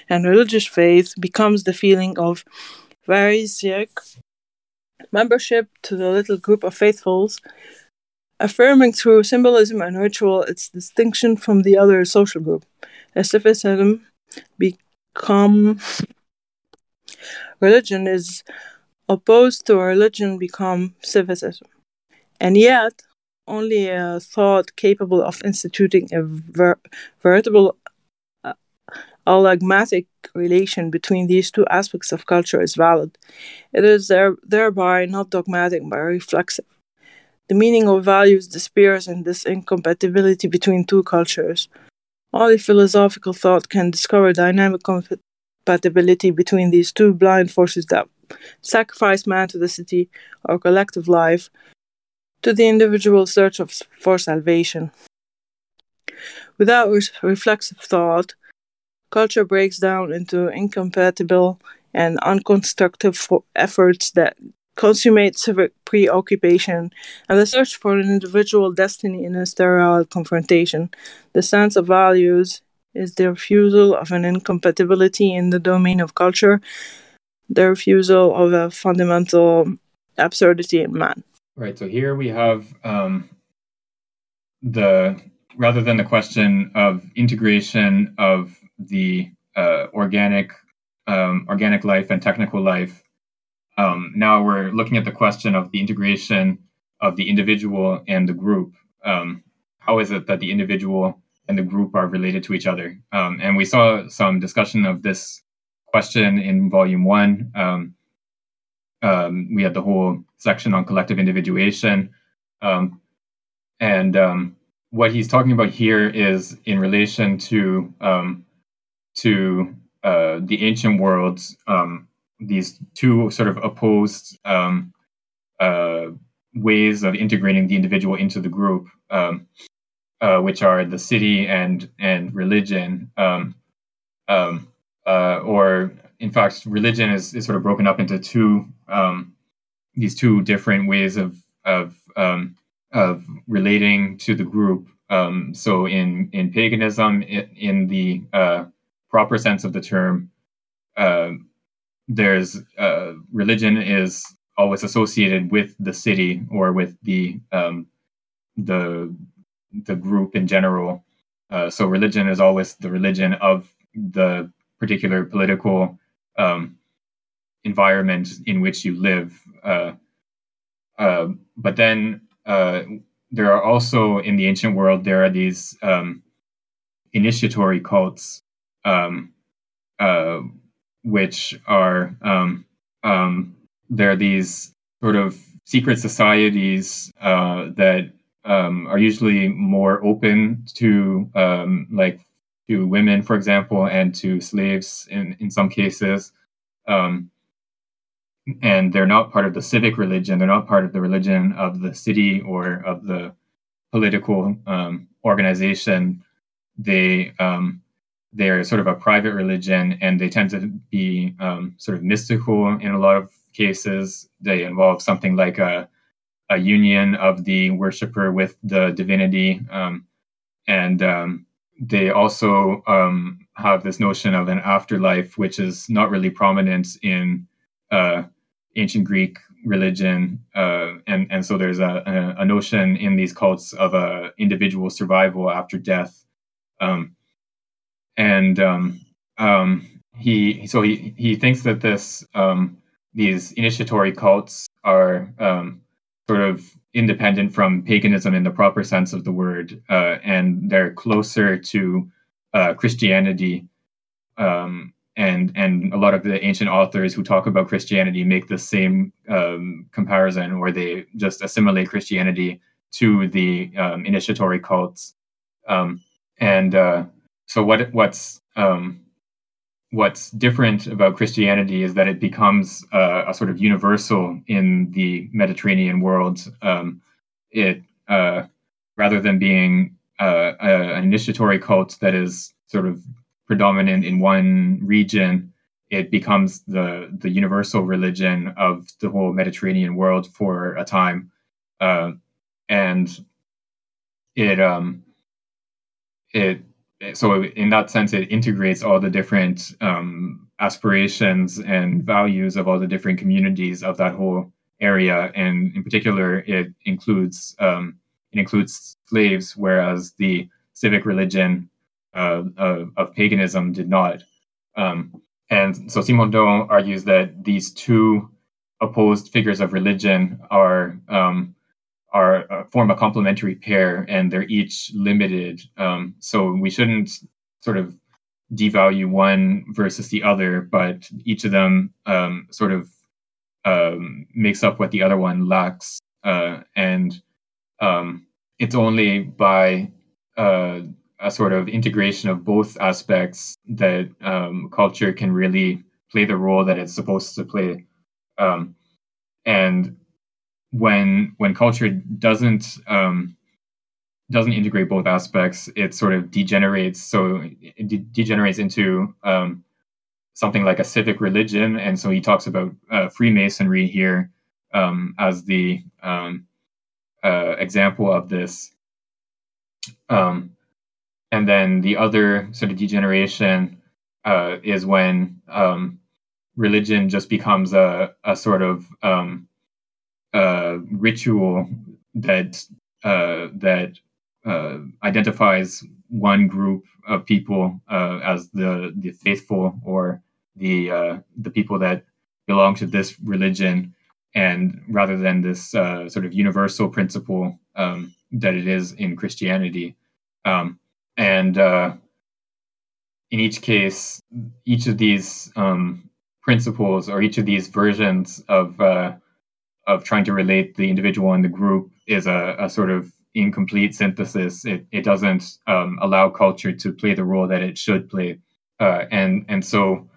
C: and religious faith becomes the feeling of pharisaic membership to the little group of faithfuls affirming through symbolism and ritual its distinction from the other social group. As civicism become religion is opposed to religion become civicism. And yet, only a thought capable of instituting a ver- veritable uh, allagmatic relation between these two aspects of culture is valid. It is there, thereby not dogmatic but reflexive. The meaning of values disappears in this incompatibility between two cultures. Only philosophical thought can discover dynamic compatibility between these two blind forces that sacrifice man to the city or collective life, to the individual search of, for salvation. Without re- reflexive thought, culture breaks down into incompatible and unconstructive efforts that consummate civic preoccupation, and the search for an individual destiny in a sterile confrontation. The sense of values is the refusal of an incompatibility in the domain of culture, the refusal of a fundamental absurdity in man.
A: Right. So here we have um, the rather than the question of integration of the uh, organic um, organic life and technical life um, now we're looking at the question of the integration of the individual and the group. Um, how is it that the individual and the group are related to each other. Um, and we saw some discussion of this question in volume one. Um, um, we had the whole section on collective individuation. Um, and um, what he's talking about here is in relation to um, to uh, the ancient worlds, these two sort of opposed uh, ways of integrating the individual into the group. Um, uh, which are the city and and religion, um, um, uh, or in fact, religion is, is sort of broken up into two um, these two different ways of of um, of relating to the group. Um, so in in paganism, in, in the uh, proper sense of the term, uh, there's uh, religion is always associated with the city or with the um, the the group in general. Uh, so religion is always the religion of the particular political um, environment in which you live. Uh, uh, but then uh, there are also in the ancient world there are these um, initiatory cults, um, uh, which are um, um, there are these sort of secret societies uh, that um, are usually more open to um, like to women, for example, and to slaves in in some cases. Um, and they're not part of the civic religion. They're not part of the religion of the city or of the political um, organization. They um, they're sort of a private religion, and they tend to be um, sort of mystical in a lot of cases. They involve something like a a union of the worshiper with the divinity. Um, and um, they also um, have this notion of an afterlife, which is not really prominent in uh, ancient Greek religion. Uh, and, and so there's a, a, notion in these cults of a individual survival after death. Um, and um, um, he so he, he thinks that this these initiatory cults are um, sort of independent from paganism in the proper sense of the word, uh, and they're closer to uh, Christianity. Um, and and a lot of the ancient authors who talk about Christianity make the same um, comparison, where they just assimilate Christianity to the um, initiatory cults. Um, and uh, so, what what's um, what's different about Christianity is that it becomes a sort of universal in the Mediterranean world. Um, it uh, rather than being uh, a, an initiatory cult that is sort of predominant in one region, it becomes the the universal religion of the whole Mediterranean world for a time, uh, and it um, it so in that sense it integrates all the different um, aspirations and values of all the different communities of that whole area. And in particular it includes um, it includes slaves whereas the civic religion uh, of, of, paganism did not. Um, and so simondon argues that these two opposed figures of religion are um, are uh, form a complementary pair and they're each limited. Um, so we shouldn't sort of devalue one versus the other, but each of them um, sort of um, makes up what the other one lacks. Uh, and um, it's only by uh, a sort of integration of both aspects that um, culture can really play the role that it's supposed to play. Um, and when when culture doesn't um, doesn't integrate both aspects, it sort of degenerates. So it de- degenerates into um, something like a civic religion, and so he talks about uh, Freemasonry here um, as the um, uh, example of this. Um, and then the other sort of degeneration uh, is when um, religion just becomes a, a sort of um, uh, ritual that uh, that uh, identifies one group of people uh, as the the faithful or the uh, the people that belong to this religion, and rather than this uh, sort of universal principle um, that it is in Christianity. Um, and in each case, each of these um, principles or each of these versions of of trying to relate the individual and the group is a, a sort of incomplete synthesis. It, it doesn't um, allow culture to play the role that it should play, uh, and and so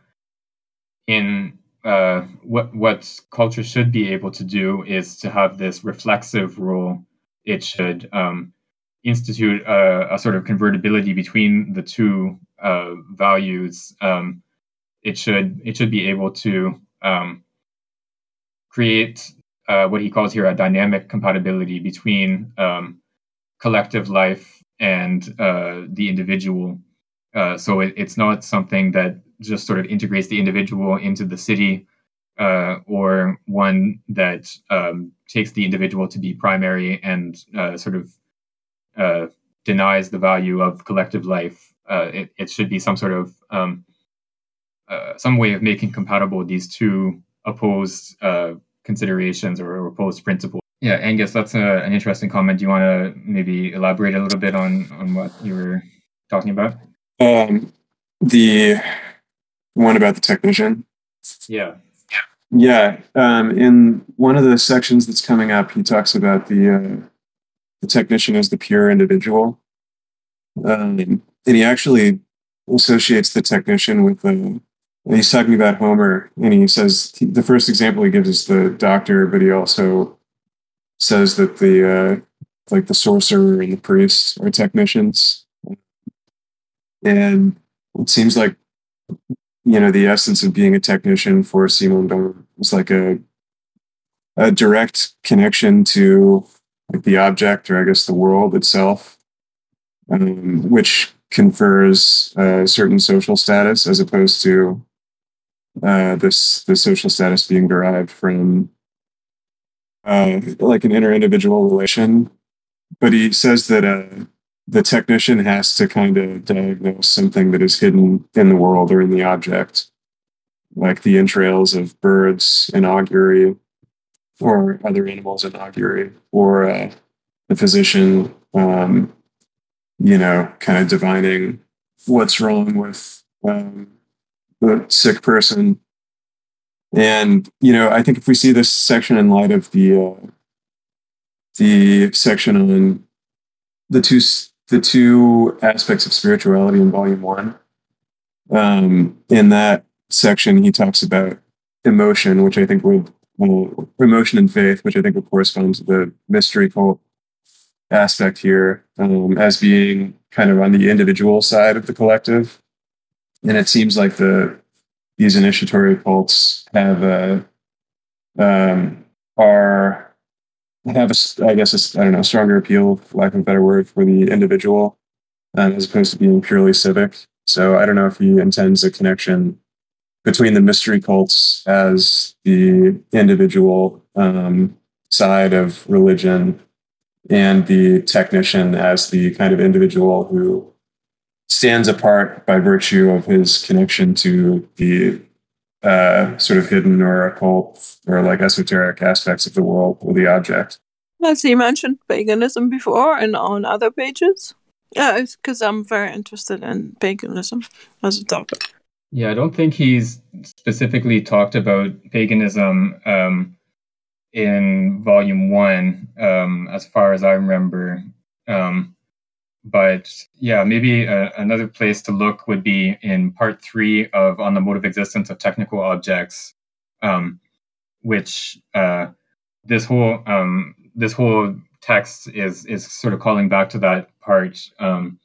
A: in uh, what what culture should be able to do is to have this reflexive role. It should um, institute a, a, sort of convertibility between the two uh, values. Um, it should it should be able to um, create uh, what he calls here a dynamic compatibility between um, collective life and uh, the individual. Uh, so it, it's not something that just sort of integrates the individual into the city uh, or one that um, takes the individual to be primary and uh, sort of denies the value of collective life. It, it, should be some sort of um, some way of making compatible these two opposed considerations or opposed principles. Yeah, Angus, that's a, an interesting comment. Do you want to maybe elaborate a little bit on on what you were talking about?
B: Um, the one about the technician.
A: Yeah.
B: Yeah. Um, in one of the sections that's coming up, he talks about the uh, the technician as the pure individual, um, and he actually associates the technician with the. He's talking about Homer, and he says the first example he gives is the doctor, but he also says that the uh, like the sorcerer and the priest are technicians, and it seems like you know the essence of being a technician for Simondon is like a a direct connection to like the object or I guess the world itself, um, which confers a certain social status as opposed to uh, this the social status being derived from uh, like an inter-individual relation. But he says that uh, the technician has to kind of diagnose something that is hidden in the world or in the object, like the entrails of birds in augury or other animals in augury, or uh, the physician, um, you know, kind of divining what's wrong with um, the sick person. And you know, I think if we see this section in light of the uh, the section on the two the two aspects of spirituality in volume one. Um, in that section, he talks about emotion, which I think would well, emotion and faith, which I think would correspond to the mystery cult aspect here, um, as being kind of on the individual side of the collective. And it seems like the these initiatory cults have a um, are have, a, I guess, I don't know, stronger appeal, for lack of a better word, for the individual um, as opposed to being purely civic. So I don't know if he intends a connection between the mystery cults as the individual um, side of religion and the technician as the kind of individual who stands apart by virtue of his connection to the uh, sort of hidden or occult or like esoteric aspects of the world or the object.
C: Has he mentioned paganism before and on other pages? Yeah, it's because I'm very interested in paganism as a topic.
A: Yeah, I don't think he's specifically talked about paganism um, in volume one, um, as far as I remember. Um, but yeah, maybe a, uh, another place to look would be in part three of On the Mode of Existence of Technical Objects, um, which uh, this whole um, this whole text is is sort of calling back to that part um,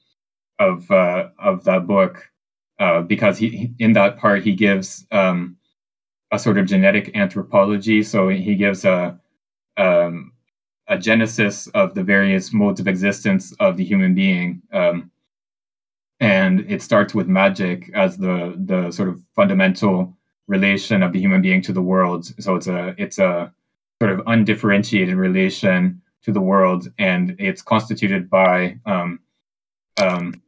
A: of uh, of that book uh, because he in that part he gives um, a sort of genetic anthropology. So he gives a um, a genesis of the various modes of existence of the human being. Um, and it starts with magic as the the sort of fundamental relation of the human being to the world. So it's a it's a sort of undifferentiated relation to the world, and it's constituted by um, um,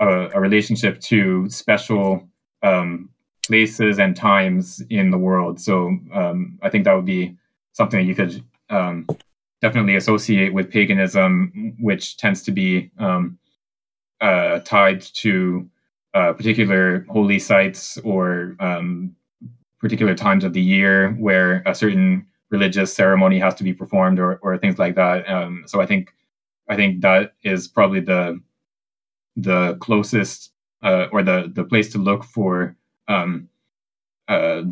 A: a, a, relationship to special um, places and times in the world. So um, I think that would be something that you could um, definitely associate with paganism, which tends to be um, uh, tied to uh, particular holy sites or um, particular times of the year where a certain religious ceremony has to be performed or, or things like that. Um, so I think I think that is probably the the closest uh, or the the place to look for um, uh,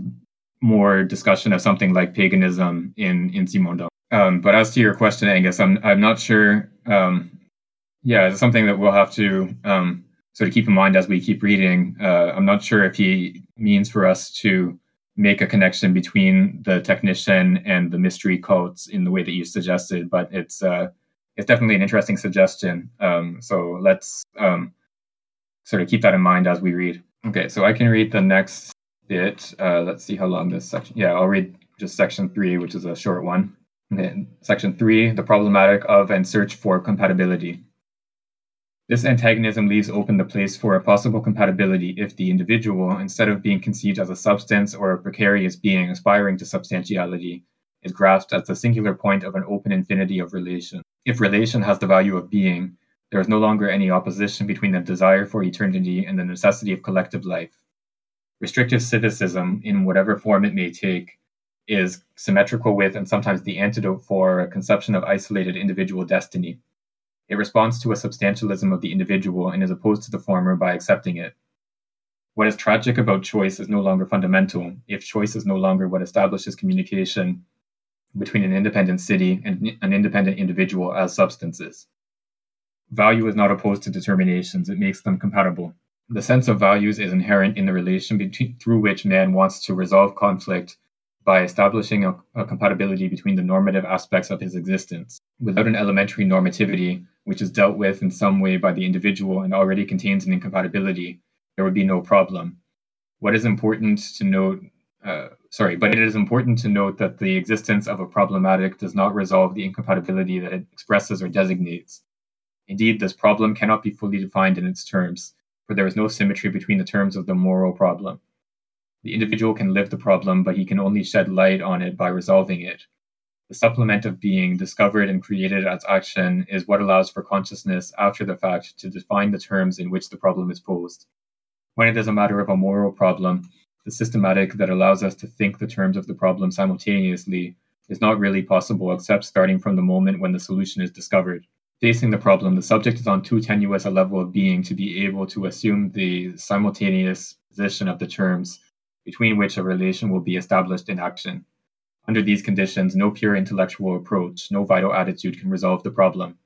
A: more discussion of something like paganism in in Simondon. Um, but as to your question, Angus, I'm I'm not sure. Um, yeah, it's something that we'll have to um, sort of keep in mind as we keep reading. Uh, I'm not sure if he means for us to make a connection between the technician and the mystery cults in the way that you suggested, but it's uh, it's definitely an interesting suggestion. Um, so let's um, sort of keep that in mind as we read. Okay, so I can read the next bit. Uh, let's see how long this section. Yeah, I'll read just section three, which is a short one. Section three: the problematic of and search for compatibility. This antagonism leaves open the place for a possible compatibility if the individual, instead of being conceived as a substance or a precarious being aspiring to substantiality, is grasped as the singular point of an open infinity of relation. If relation has the value of being, there is no longer any opposition between the desire for eternity and the necessity of collective life. Restrictive civicism, in whatever form it may take, is symmetrical with and sometimes the antidote for a conception of isolated individual destiny. It responds to a substantialism of the individual and is opposed to the former by accepting it. What is tragic about choice is no longer fundamental if choice is no longer what establishes communication between an independent city and an independent individual as substances. Value is not opposed to determinations, it makes them compatible. The sense of values is inherent in the relation between, through which man wants to resolve conflict by establishing a, a compatibility between the normative aspects of his existence. Without an elementary normativity, which is dealt with in some way by the individual and already contains an incompatibility, there would be no problem. What is important to note, uh, sorry, but it is important to note that the existence of a problematic does not resolve the incompatibility that it expresses or designates. Indeed, this problem cannot be fully defined in its terms, for there is no symmetry between the terms of the moral problem. The individual can live the problem, but he can only shed light on it by resolving it. The supplement of being, discovered and created as action, is what allows for consciousness after the fact to define the terms in which the problem is posed. When it is a matter of a moral problem, the systematic that allows us to think the terms of the problem simultaneously is not really possible except starting from the moment when the solution is discovered. Facing the problem, the subject is on too tenuous a level of being to be able to assume the simultaneous position of the terms between which a relation will be established in action. Under these conditions, no pure intellectual approach, no vital attitude can resolve the problem.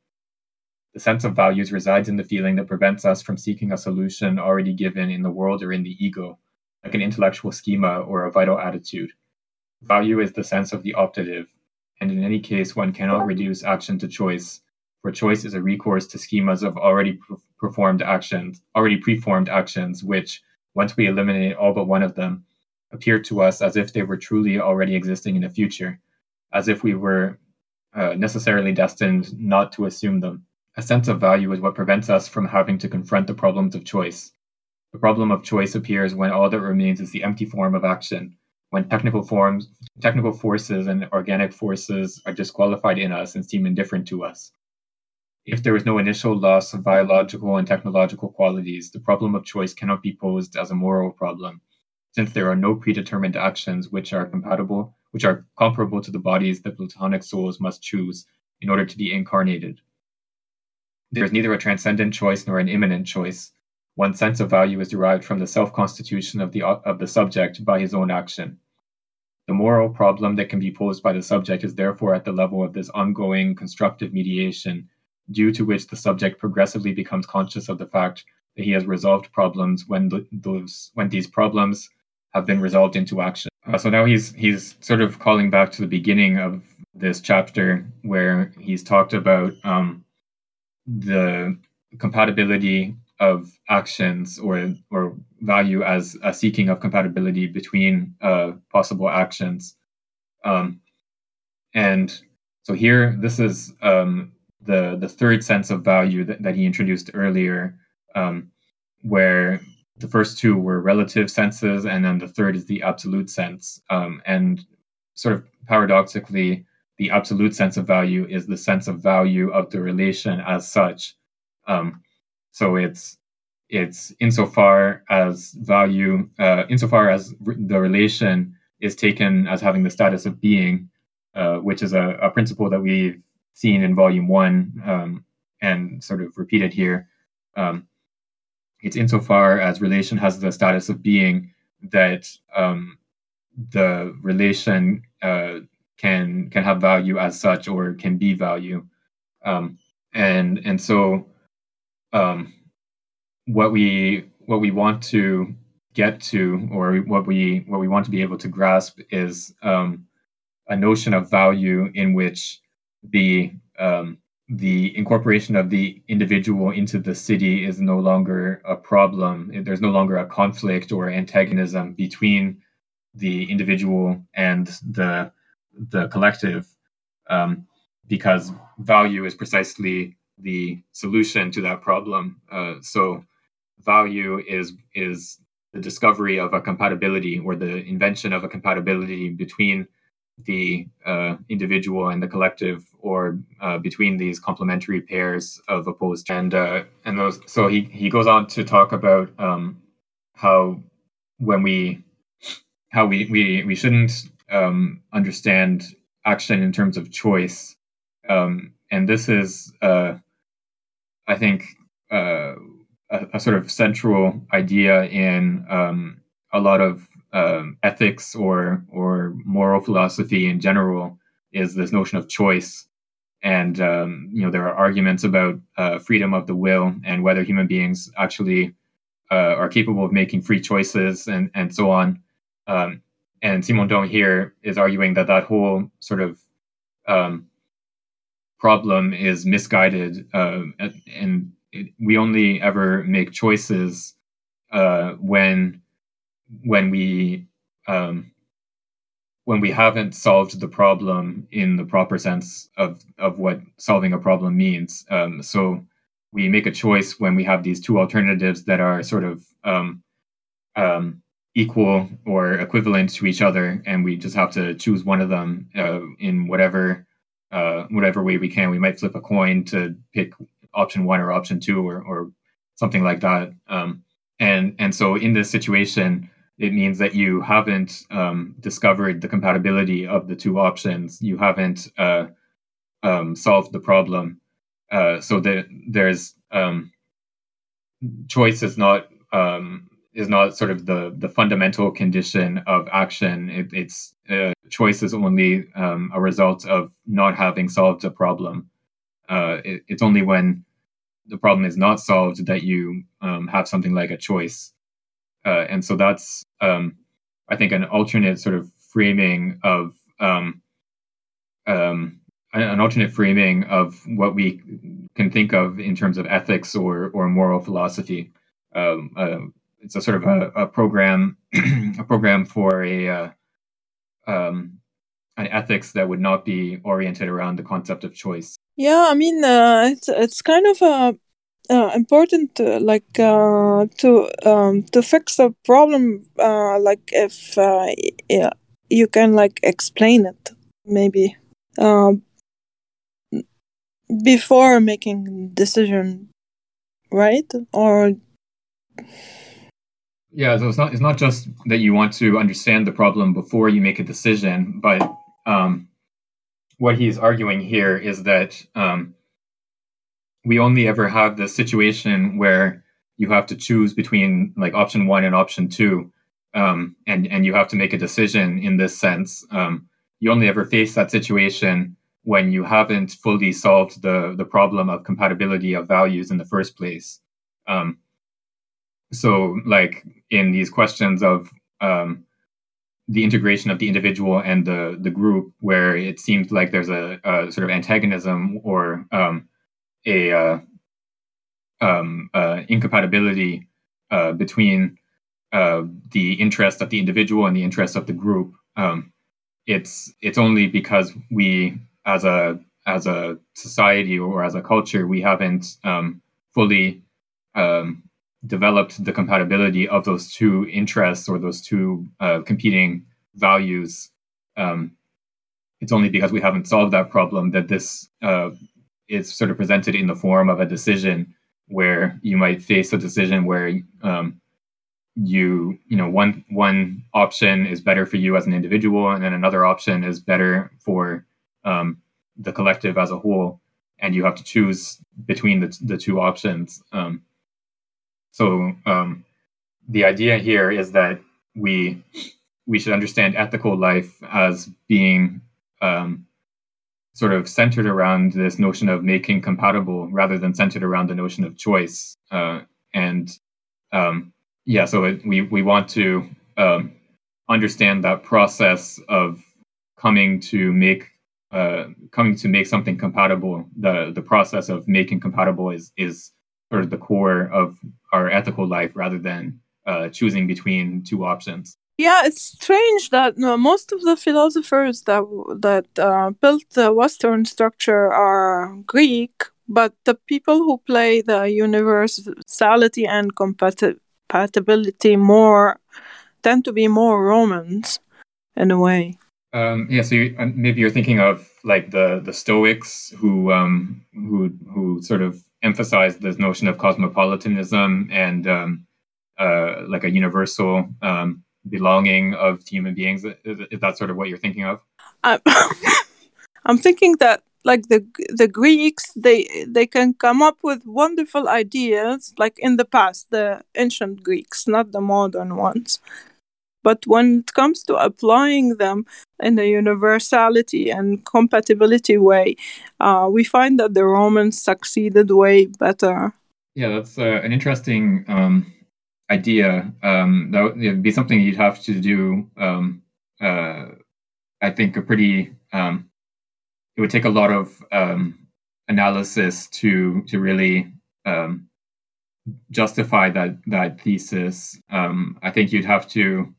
A: The sense of values resides in the feeling that prevents us from seeking a solution already given in the world or in the ego, like an intellectual schema or a vital attitude. Value is the sense of the optative, and in any case, one cannot reduce action to choice, for choice is a recourse to schemas of already performed actions, already preformed actions, which, once we eliminate all but one of them, appear to us as if they were truly already existing in the future, as if we were uh, necessarily destined not to assume them. A sense of value is what prevents us from having to confront the problems of choice. The problem of choice appears when all that remains is the empty form of action, when technical forms, technical forces and organic forces are disqualified in us and seem indifferent to us. If there is no initial loss of biological and technological qualities, the problem of choice cannot be posed as a moral problem, since there are no predetermined actions which are compatible, which are comparable to the bodies that Platonic souls must choose in order to be incarnated. There is neither a transcendent choice nor an immanent choice. One sense of value is derived from the self constitution of the, of the subject by his own action. The moral problem that can be posed by the subject is therefore at the level of this ongoing constructive mediation, due to which the subject progressively becomes conscious of the fact that he has resolved problems when those when these problems have been resolved into action. Uh, so now he's he's sort of calling back to the beginning of this chapter where he's talked about um, the compatibility of actions or or value as a seeking of compatibility between uh, possible actions. Um, and so here, this is um, the the third sense of value that, that he introduced earlier, um, where the first two were relative senses, and then the third is the absolute sense. Um, and sort of paradoxically, the absolute sense of value is the sense of value of the relation as such. Um, so it's it's insofar as value, uh, insofar as re- the relation is taken as having the status of being, uh, which is a, a, principle that we've seen in volume one um, and sort of repeated here. Um, it's insofar as relation has the status of being that um, the relation uh, can can have value as such or can be value, um, and and so um, what we what we want to get to or what we what we want to be able to grasp is um, a notion of value in which the um, the incorporation of the individual into the city is no longer a problem. There's no longer a conflict or antagonism between the individual and the the collective, um, because value is precisely the solution to that problem. Uh, so value is is the discovery of a compatibility or the invention of a compatibility between the uh, individual and the collective, or uh, between these complementary pairs of opposed. And uh, and those. So he he goes on to talk about um, how when we how we we we shouldn't um, understand action in terms of choice, um, and this is uh, I think uh, a, a, sort of central idea in um, a lot of um, ethics or or moral philosophy in general is this notion of choice. And um, you know there are arguments about uh, freedom of the will and whether human beings actually uh, are capable of making free choices and and so on. Um, and Simondon here is arguing that that whole sort of um, problem is misguided, uh, and it, we only ever make choices uh, when when we um, when we haven't solved the problem in the proper sense of of what solving a problem means. Um, so we make a choice when we have these two alternatives that are sort of um, um, equal or equivalent to each other, and we just have to choose one of them uh, in whatever uh, whatever way we can. We might flip a coin to pick option one or option two or, or something like that. Um, and and so in this situation, it means that you haven't um, discovered the compatibility of the two options. You haven't uh, um, solved the problem. Uh, so that there's um, choice is not um, is not sort of the the fundamental condition of action. It, it's uh, choice is only um, a result of not having solved a problem. Uh, it, it's only when the problem is not solved that you um, have something like a choice. Uh, and so that's, um, I think, an alternate sort of framing of um, um, an alternate framing of what we can think of in terms of ethics or or moral philosophy. Um, uh, it's a sort of a, a program a program for a uh, um, an ethics that would not be oriented around the concept of choice.
C: Yeah, I mean, uh, it's it's kind of uh, uh, important, like uh, to um, to fix a problem. Uh, like if uh, yeah, you can like explain it, maybe um, before making decision, right? Or
A: yeah, so it's not it's not just that you want to understand the problem before you make a decision, but um, what he's arguing here is that um, we only ever have the situation where you have to choose between like option one and option two, um, and and you have to make a decision in this sense. Um, you only ever face that situation when you haven't fully solved the the problem of compatibility of values in the first place. Um, so like in these questions of um, the integration of the individual and the the group, where it seems like there's a, a sort of antagonism or um, a uh, um, uh, incompatibility uh, between uh, the interest of the individual and the interest of the group. Um, it's it's only because we, as a as a society or as a culture, we haven't um, fully um, developed the compatibility of those two interests or those two uh, competing values. Um, it's only because we haven't solved that problem that this uh, is sort of presented in the form of a decision where you might face a decision where um, you you know one one option is better for you as an individual and then another option is better for um, the collective as a whole and you have to choose between the, the two options. Um, so um, the idea here is that we we should understand ethical life as being um, sort of centered around this notion of making compatible rather than centered around the notion of choice. Uh, and um, yeah, so it, we we want to um, understand that process of coming to make uh, coming to make something compatible. The the process of making compatible is is sort of the core of our ethical life rather than uh, choosing between two options.
C: Yeah, it's strange that no, most of the philosophers that that uh, built the Western structure are Greek, but the people who play the universality and compatibility more tend to be more Romans in a way.
A: Um, yeah, so you, maybe you're thinking of like the the Stoics who um, who who sort of emphasized this notion of cosmopolitanism and um, uh, like a universal um, belonging of human beings. Is, that sort of what you're thinking of?
C: I'm, I'm thinking that like the the Greeks, they they can come up with wonderful ideas, like in the past, the ancient Greeks, not the modern ones. But when it comes to applying them in a universality and compatibility way, uh, we find that the Romans succeeded way better.
A: Yeah, that's uh, an interesting um, idea. Um, that would be something you'd have to do. Um, uh, I think a pretty. Um, it would take a lot of um, analysis to to really um, justify that that thesis. Um, I think you'd have to.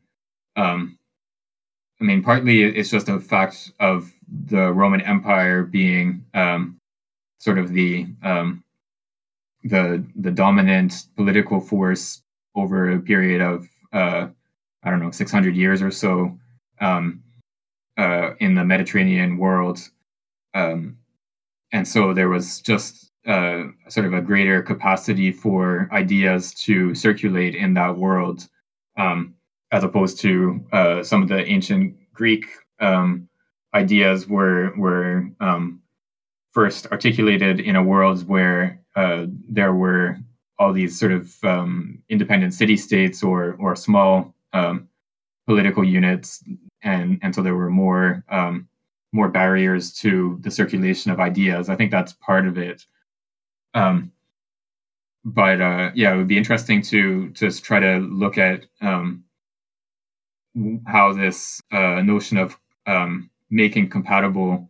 A: I mean, partly it's just a fact of the Roman Empire being sort of the the the dominant political force over a period of uh, I don't know 600 years or so um, uh, in the Mediterranean world, um, and so there was just uh, sort of a greater capacity for ideas to circulate in that world, um, as opposed to uh, some of the ancient Greek um, ideas were were um, first articulated in a world where uh, there were all these sort of um, independent city states or or small um, political units, and and so there were more um, more barriers to the circulation of ideas. I think that's part of it. Um, but uh, yeah, it would be interesting to just try to look at um, how this uh, notion of um, making compatible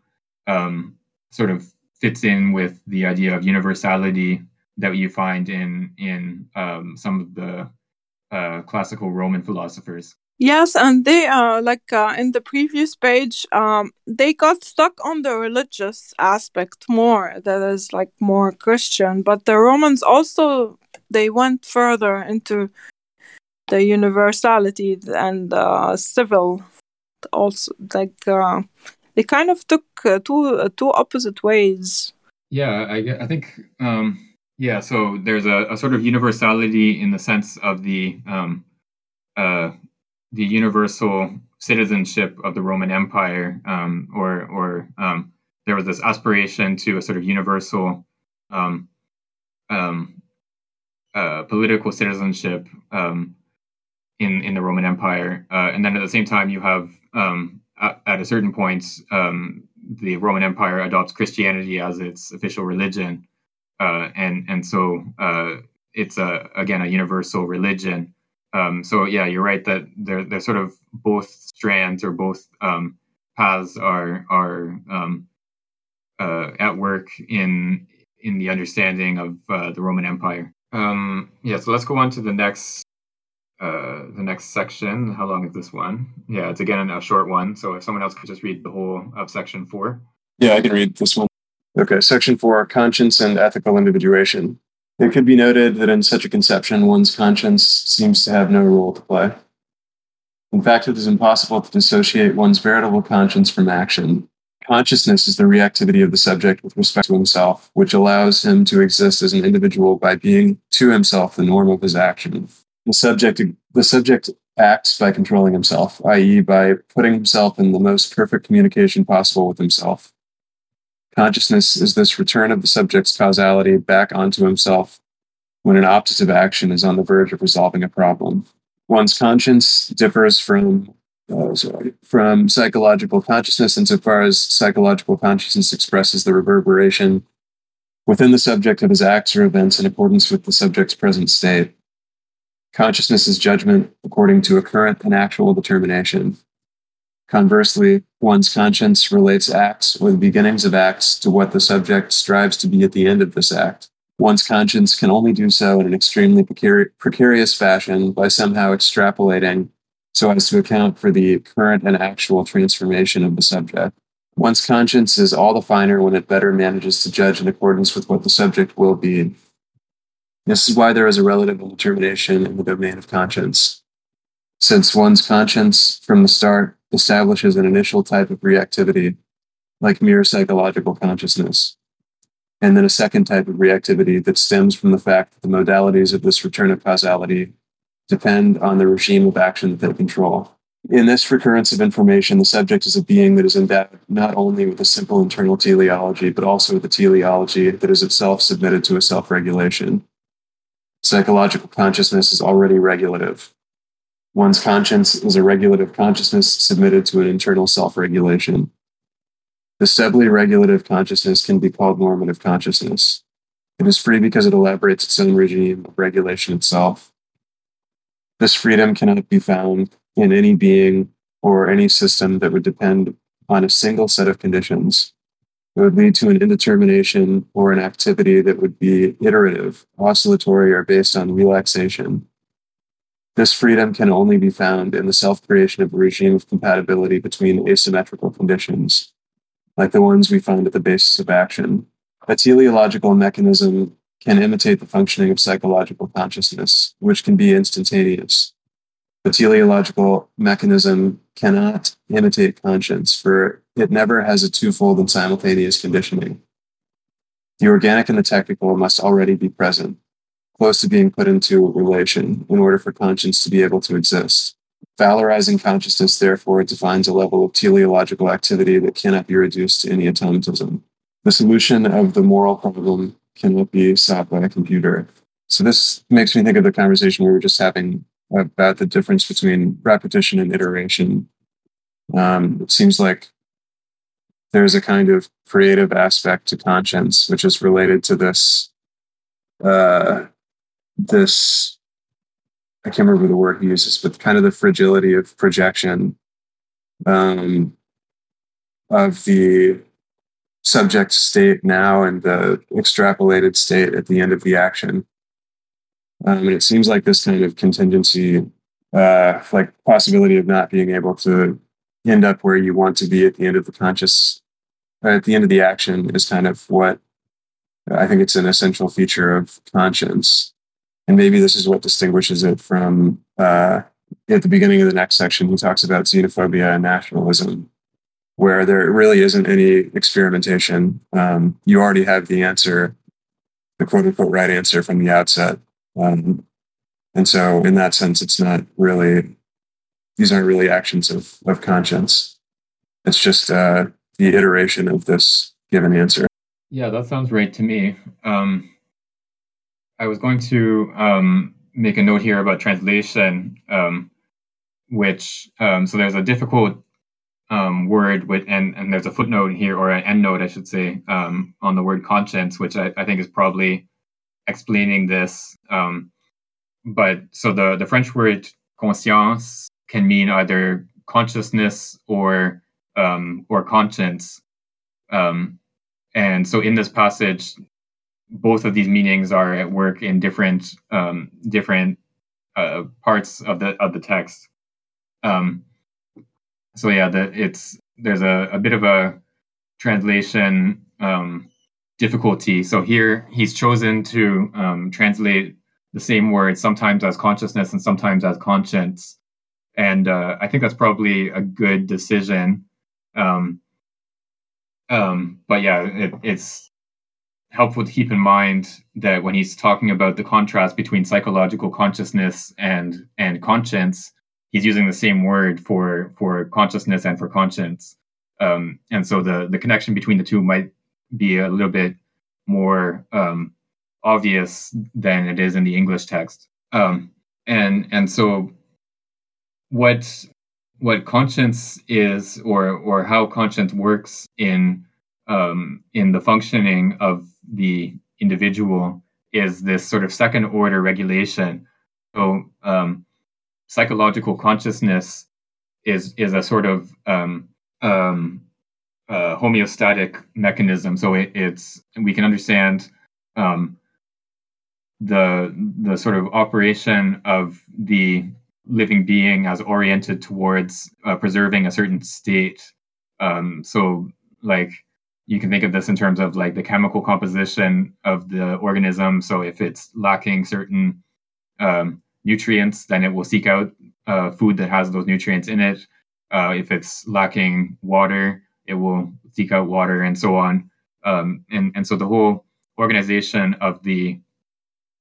A: sort of fits in with the idea of universality that you find in in um, some of the uh, classical Roman philosophers.
C: Yes, and they are uh, like uh, in the previous page, um, they got stuck on the religious aspect more. That is like more Christian, but the Romans also they went further into the universality and uh, civil. Also, like uh, they kind of took uh, two two opposite ways.
A: Yeah, I I think. Um yeah, so there's a, a sort of universality in the sense of the um, uh, the universal citizenship of the Roman Empire, um, or or um, there was this aspiration to a sort of universal um, um, uh, political citizenship um, in in the Roman Empire, uh, and then at the same time you have at, at, a certain point the Roman Empire adopts Christianity as its official religion uh, and and so uh, it's a again a universal religion. Um, so yeah, you're right that they're they're sort of both strands or both um, paths are are um, uh, at work in in the understanding of uh, the Roman Empire. Um, yeah, so let's go on to the next uh, the next section. How long is this one? Yeah, it's again a short one. So if someone else could just read the whole of section four.
B: Yeah, I can read this one. Okay, section four conscience and ethical individuation. It could be noted that in such a conception, one's conscience seems to have no role to play. In fact, it is impossible to dissociate one's veritable conscience from action. Consciousness is the reactivity of the subject with respect to himself, which allows him to exist as an individual by being to himself the norm of his action. The subject, the subject acts by controlling himself, i.e., by putting himself in the most perfect communication possible with himself. Consciousness is this return of the subject's causality back onto himself when an optative action is on the verge of resolving a problem. One's conscience differs from uh, sorry, from psychological consciousness insofar as psychological consciousness expresses the reverberation within the subject of his acts or events in accordance with the subject's present state. Consciousness is judgment according to a current and actual determination. Conversely, one's conscience relates acts or the beginnings of acts to what the subject strives to be at the end of this act. One's conscience can only do so in an extremely precarious fashion by somehow extrapolating so as to account for the current and actual transformation of the subject. One's conscience is all the finer when it better manages to judge in accordance with what the subject will be. This is why there is a relative determination in the domain of conscience. Since one's conscience from the start establishes an initial type of reactivity, like mere psychological consciousness, and then a second type of reactivity that stems from the fact that the modalities of this return of causality depend on the regime of action that they control. In this recurrence of information, the subject is a being that is endowed not only with a simple internal teleology, but also with a teleology that is itself submitted to a self regulation. Psychological consciousness is already regulative. One's conscience is a regulative consciousness submitted to an internal self regulation. The doubly regulative consciousness can be called normative consciousness. It is free because it elaborates its own regime of regulation itself. This freedom cannot be found in any being or any system that would depend on a single set of conditions. It would lead to an indetermination or an activity that would be iterative, oscillatory, or based on relaxation. This freedom can only be found in the self creation of a regime of compatibility between asymmetrical conditions, like the ones we find at the basis of action. A teleological mechanism can imitate the functioning of psychological consciousness, which can be instantaneous. The teleological mechanism cannot imitate conscience, for it never has a twofold and simultaneous conditioning. The organic and the technical must already be present, close to being put into relation in order for conscience to be able to exist. Valorizing consciousness, therefore, defines a level of teleological activity that cannot be reduced to any automatism. The solution of the moral problem cannot be solved by a computer. So this makes me think of the conversation we were just having about the difference between repetition and iteration. Um, it seems like there's a kind of creative aspect to conscience, which is related to this. Uh, this I can't remember the word he uses, but kind of the fragility of projection um, of the subject state now and the extrapolated state at the end of the action. Um, and it seems like this kind of contingency, uh, like possibility of not being able to end up where you want to be at the end of the conscious, uh, at the end of the action, is kind of what I think it's an essential feature of conscience. And maybe this is what distinguishes it from uh, at the beginning of the next section, he talks about xenophobia and nationalism where there really isn't any experimentation. Um, you already have the answer, the quote unquote right answer from the outset. Um, and so, in that sense, it's not really, these aren't really actions of, of conscience. It's just uh, the iteration of this given answer.
A: Yeah, that sounds right to me. Um, I was going to um, make a note here about translation, um, which, um, so there's a difficult um, word with and and there's a footnote here or an endnote I should say um, on the word conscience, which I, I think is probably explaining this. Um, but so the the French word conscience can mean either consciousness or or conscience. And so in this passage, both of these meanings are at work in different um, different uh, parts of the of the text. Um, so yeah, the, it's there's a, a bit of a translation um, difficulty. So here he's chosen to um, translate the same word sometimes as consciousness and sometimes as conscience, and uh, I think that's probably a good decision. Um, um, but yeah, it, it's helpful to keep in mind that when he's talking about the contrast between psychological consciousness and and conscience, he's using the same word for for consciousness and for conscience. Um, and so the the connection between the two might be a little bit more um, obvious than it is in the English text. Um, and and so what what conscience is or or how conscience works in um, in the functioning of the individual is this sort of second order regulation. So um, psychological consciousness is is a sort of um, um, uh, homeostatic mechanism. So it, it's we can understand um, the the sort of operation of the living being as oriented towards uh, preserving a certain state. Um, so like you can think of this in terms of like the chemical composition of the organism. So if it's lacking certain um, nutrients, then it will seek out uh, food that has those nutrients in it. Uh, if it's lacking water, it will seek out water and so on. Um, and and so the whole organization of the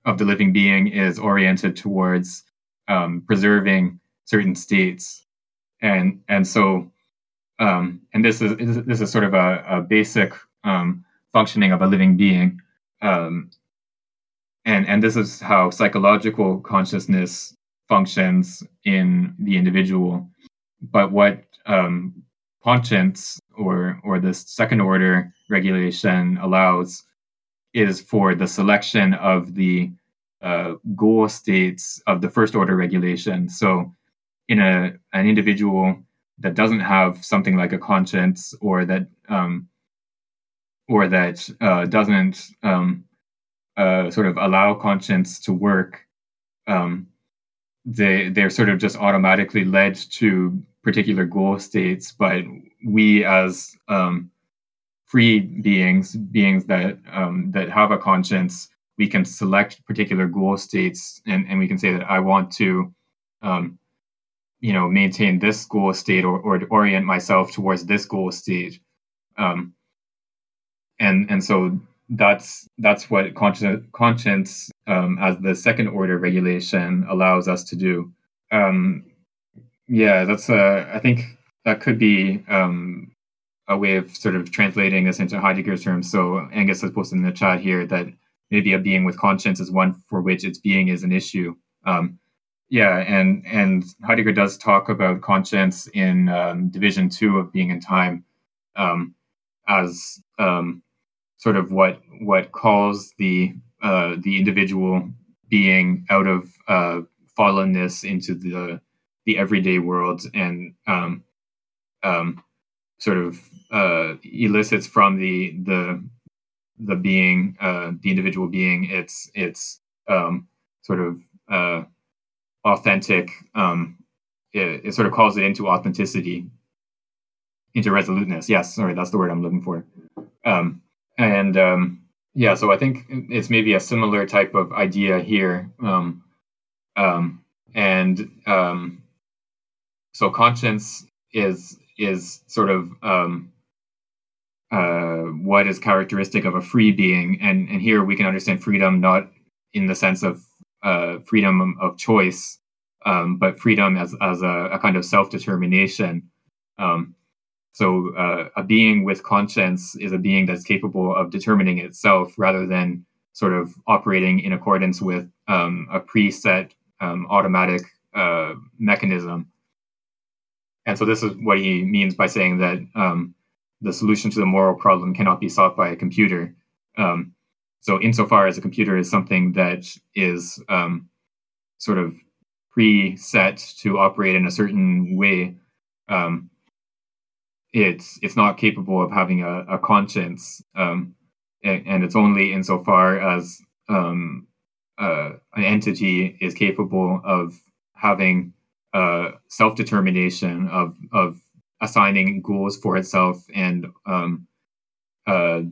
A: of the living being is oriented towards um, preserving certain states, and and so um, and this is this is sort of a, a basic um, functioning of a living being, um, and and this is how psychological consciousness functions in the individual. But what um, conscience or or this second order regulation allows is for the selection of the uh, goal states of the first order regulation. So, in a an individual that doesn't have something like a conscience or that um, or that uh, doesn't um, uh, sort of allow conscience to work, um, they they're sort of just automatically led to particular goal states. But we as um, free beings, beings that um, that have a conscience, we can select particular goal states, and, and we can say that I want to um, you know maintain this goal state or, or orient myself towards this goal state. Um, and and so that's that's what conscience conscience um, as the second order regulation allows us to do. Um, yeah that's uh, i think that could be um, a way of sort of translating this into heidegger's terms. So angus has posted in the chat here that maybe a being with conscience is one for which its being is an issue. Um, yeah, and and Heidegger does talk about conscience in um, Division Two of Being in Time um, as um, sort of what what calls the uh, the individual being out of uh, fallenness into the the everyday world and um, um, sort of uh, elicits from the the the being uh, the individual being its its um, sort of uh, authentic. Um, it, it, sort of calls it into authenticity, into resoluteness. Yes, sorry, that's the word I'm looking for. Um, and um, yeah, so I think it's maybe a similar type of idea here. Um, um, and um, so conscience is is sort of um, uh, what is characteristic of a free being, and and here we can understand freedom not in the sense of uh, freedom of choice, um, but freedom as, as a, a kind of self determination. Um, so, uh, a being with conscience is a being that's capable of determining itself rather than sort of operating in accordance with um, a preset um, automatic uh, mechanism. And so, this is what he means by saying that um, the solution to the moral problem cannot be sought by a computer. Um, so, insofar as a computer is something that is um, sort of preset to operate in a certain way, um, it's it's not capable of having a, a conscience, um, and, it's only insofar as um, uh, an entity is capable of having uh, self determination of of assigning goals for itself and uh,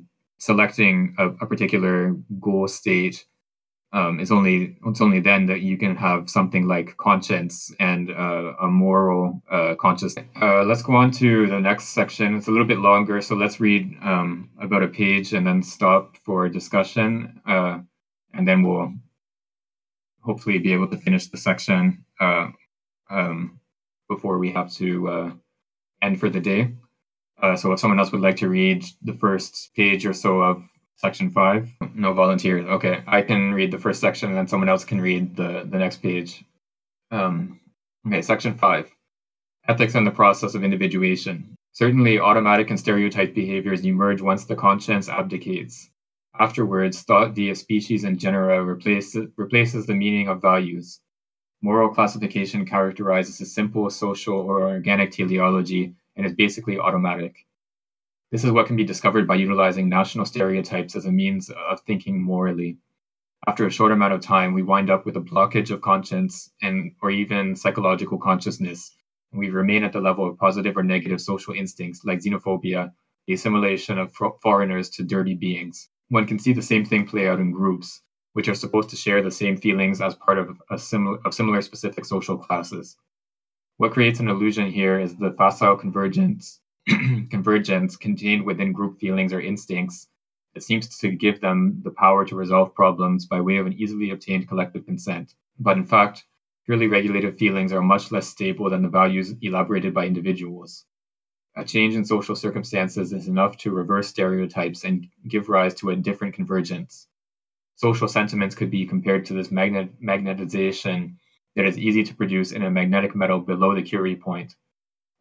A: selecting a, a particular goal state um, it's only it's only then that you can have something like conscience and uh, a moral uh, consciousness. Uh, let's go on to the next section. It's a little bit longer, so let's read um, about a page and then stop for discussion, uh, and then we'll hopefully be able to finish the section uh, um, before we have to uh, end for the day. So if someone else would like to read the first page or so of section five. No volunteers. Okay, I can read the first section, and then someone else can read the the next page. Um, okay, section five. Ethics and the process of individuation. Certainly, automatic and stereotyped behaviors emerge once the conscience abdicates. Afterwards, thought via species and genera replaces, replaces the meaning of values. Moral classification characterizes a simple social or organic teleology and is basically automatic. This is what can be discovered by utilizing national stereotypes as a means of thinking morally. After a short amount of time, we wind up with a blockage of conscience and or even psychological consciousness, we remain at the level of positive or negative social instincts like xenophobia, the assimilation of foreigners to dirty beings. One can see the same thing play out in groups, which are supposed to share the same feelings as part of a similar of similar specific social classes. What creates an illusion here is the facile convergence convergence contained within group feelings or instincts that seems to give them the power to resolve problems by way of an easily obtained collective consent. But in fact, purely regulative feelings are much less stable than the values elaborated by individuals. A change in social circumstances is enough to reverse stereotypes and give rise to a different convergence. Social sentiments could be compared to this magnet- magnetization that is easy to produce in a magnetic metal below the Curie point,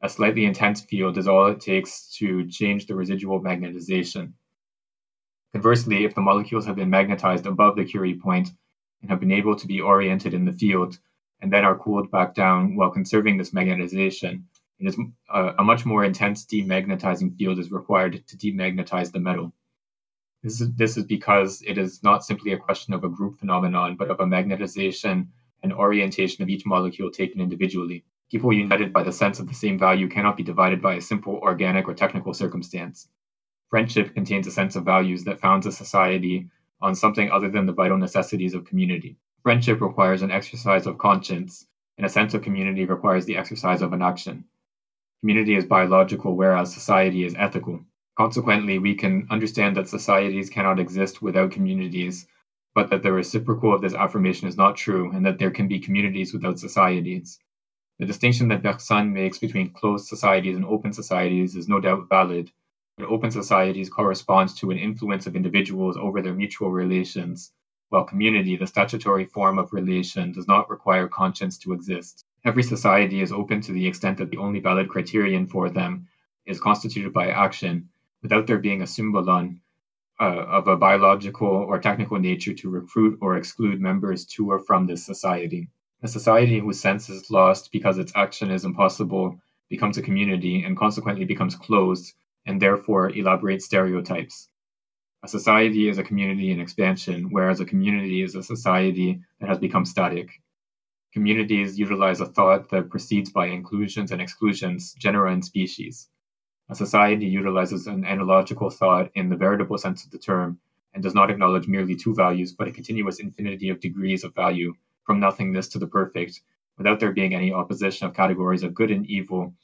A: a slightly intense field is all it takes to change the residual magnetization. Conversely, if the molecules have been magnetized above the Curie point and have been able to be oriented in the field, and then are cooled back down while conserving this magnetization, it is a, uh, a much more intense demagnetizing field is required to demagnetize the metal. This is, this is because it is not simply a question of a group phenomenon, but of a magnetization and orientation of each molecule taken individually. People united by the sense of the same value cannot be divided by a simple organic or technical circumstance. Friendship contains a sense of values that founds a society on something other than the vital necessities of community. Friendship requires an exercise of conscience, and a sense of community requires the exercise of an action. Community is biological, whereas society is ethical. Consequently, we can understand that societies cannot exist without communities, but that the reciprocal of this affirmation is not true, and that there can be communities without societies. The distinction that Bergson makes between closed societies and open societies is no doubt valid, but open societies correspond to an influence of individuals over their mutual relations, while community, the statutory form of relation, does not require conscience to exist. Every society is open to the extent that the only valid criterion for them is constituted by action, without there being a symbolon uh, of a biological or technical nature to recruit or exclude members to or from this society. A society whose sense is lost because its action is impossible becomes a community and consequently becomes closed and therefore elaborates stereotypes. A society is a community in expansion, whereas a community is a society that has become static. Communities utilize a thought that proceeds by inclusions and exclusions, genera and species. A society utilizes an analogical thought in the veritable sense of the term and does not acknowledge merely two values, but a continuous infinity of degrees of value from nothingness to the perfect, without there being any opposition of categories of good and evil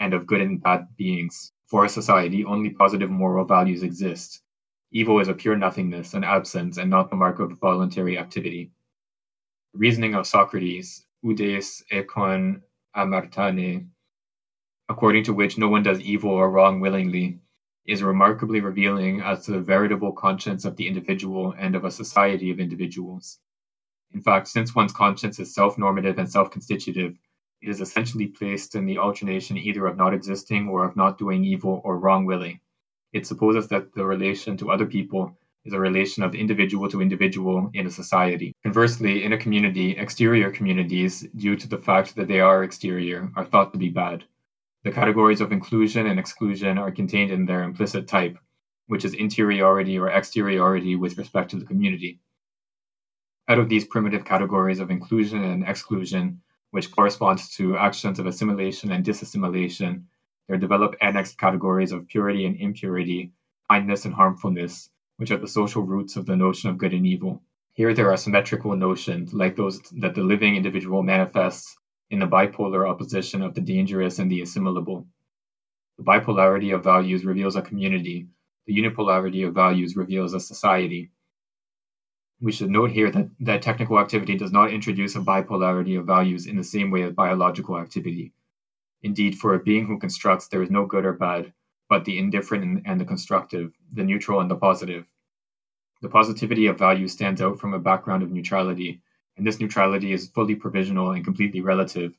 A: and of good and bad beings. For a society, only positive moral values exist. Evil is a pure nothingness, an absence, and not the mark of voluntary activity. Reasoning of Socrates, udes ekon amartane, according to which no one does evil or wrong willingly, is remarkably revealing as to the veritable conscience of the individual and of a society of individuals. In fact, since one's conscience is self normative and self constitutive, it is essentially placed in the alternation either of not existing or of not doing evil or wrong willing. It supposes that the relation to other people is a relation of individual to individual in a society. Conversely, in a community, exterior communities, due to the fact that they are exterior, are thought to be bad. The categories of inclusion and exclusion are contained in their implicit type, which is interiority or exteriority with respect to the community. Out of these primitive categories of inclusion and exclusion, which corresponds to actions of assimilation and disassimilation, there develop annexed categories of purity and impurity, kindness and harmfulness, which are the social roots of the notion of good and evil. Here, there are symmetrical notions, like those that the living individual manifests in the bipolar opposition of the dangerous and the assimilable. The bipolarity of values reveals a community, the unipolarity of values reveals a society. We should note here that, that technical activity does not introduce a bipolarity of values in the same way as biological activity. Indeed, for a being who constructs, there is no good or bad, but the indifferent and the constructive, the neutral and the positive. The positivity of value stands out from a background of neutrality, and this neutrality is fully provisional and completely relative,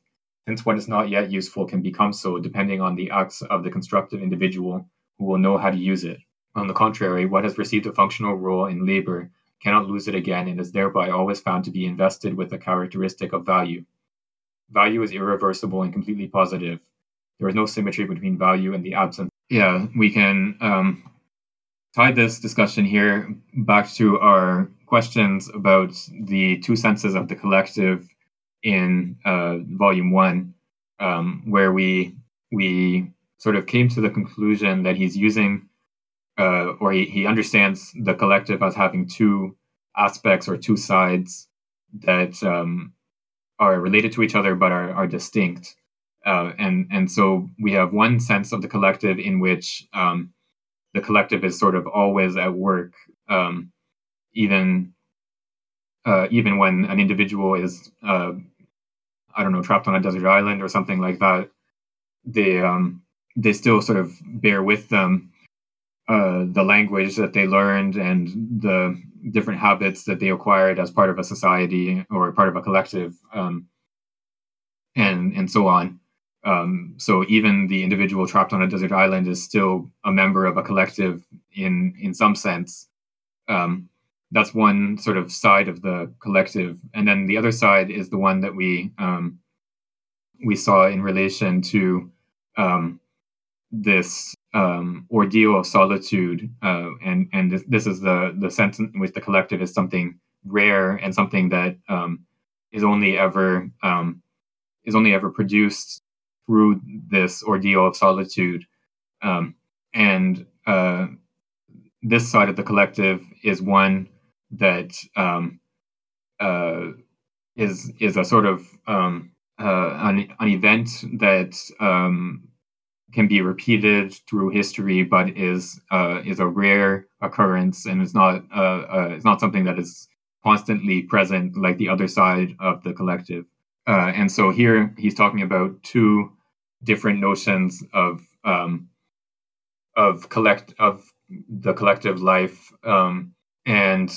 A: since what is not yet useful can become so depending on the acts of the constructive individual who will know how to use it. On the contrary, what has received a functional role in labor cannot lose it again and is thereby always found to be invested with a characteristic of value. Value is irreversible and completely positive. There is no symmetry between value and the absence. Yeah, we can um, tie this discussion here back to our questions about the two senses of the collective in uh, volume one, um, where we we sort of came to the conclusion that he's using uh, or he, he understands the collective as having two aspects or two sides that um, are related to each other but are, are distinct. Uh, and and so we have one sense of the collective in which um, the collective is sort of always at work, um, even uh, even when an individual is uh, I don't know trapped on a desert island or something like that. They um, they still sort of bear with them uh, the language that they learned and the different habits that they acquired as part of a society or part of a collective, um, and and so on. Um, so even the individual trapped on a desert island is still a member of a collective in in some sense. Um, that's one sort of side of the collective, and then the other side is the one that we um, we saw in relation to um, this um, ordeal of solitude, uh, and and this, this, is the the sense in which the collective is something rare and something that um, is only ever is only ever produced through this ordeal of solitude, um, and uh, this side of the collective is one that um, uh, is is a sort of um, uh, an, an event that um, can be repeated through history, but is uh, is a rare occurrence and is not uh, uh, it's not something that is constantly present like the other side of the collective. And so here he's talking about two different notions of um, of collect of the collective life, um, and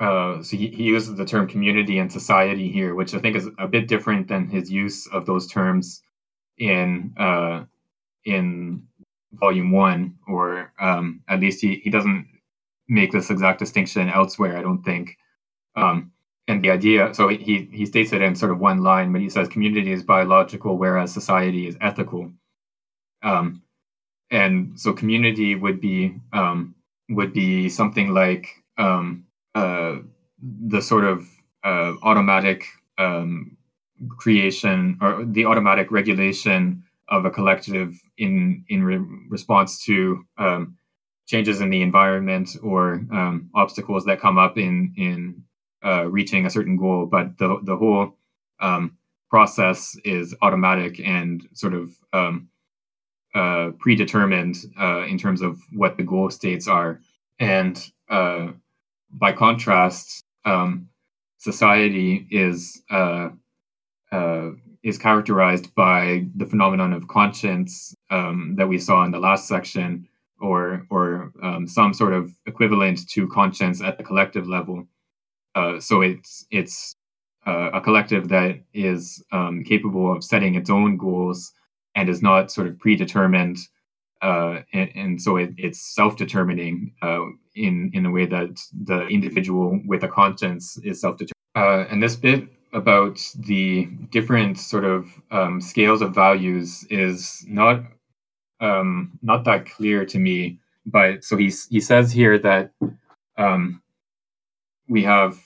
A: uh, so he, he uses the term community and society here, which I think is a bit different than his use of those terms in uh, in volume one, or um, at least he, he doesn't make this exact distinction elsewhere, I don't think. Um, and the idea, so he, he states it in sort of one line, but he says community is biological, whereas society is ethical. Um, and so community would be um, would be something like um, uh, the sort of uh, automatic um, creation or the automatic regulation of a collective in in re- response to um, changes in the environment or um, obstacles that come up in in uh, reaching a certain goal. But the the whole um, process is automatic and sort of um, uh, predetermined uh, in terms of what the goal states are. And uh, by contrast, um, society is uh, is characterized by the phenomenon of conscience um, that we saw in the last section, or or um, some sort of equivalent to conscience at the collective level. Uh, so it's it's uh, a collective that is um, capable of setting its own goals and is not sort of predetermined, uh, and, and, so it, it's self-determining uh, in in a way that the individual with a conscience is self-determined. Uh, and this bit about the different sort of um, scales of values is not um, not that clear to me. But so he he says here that um, we have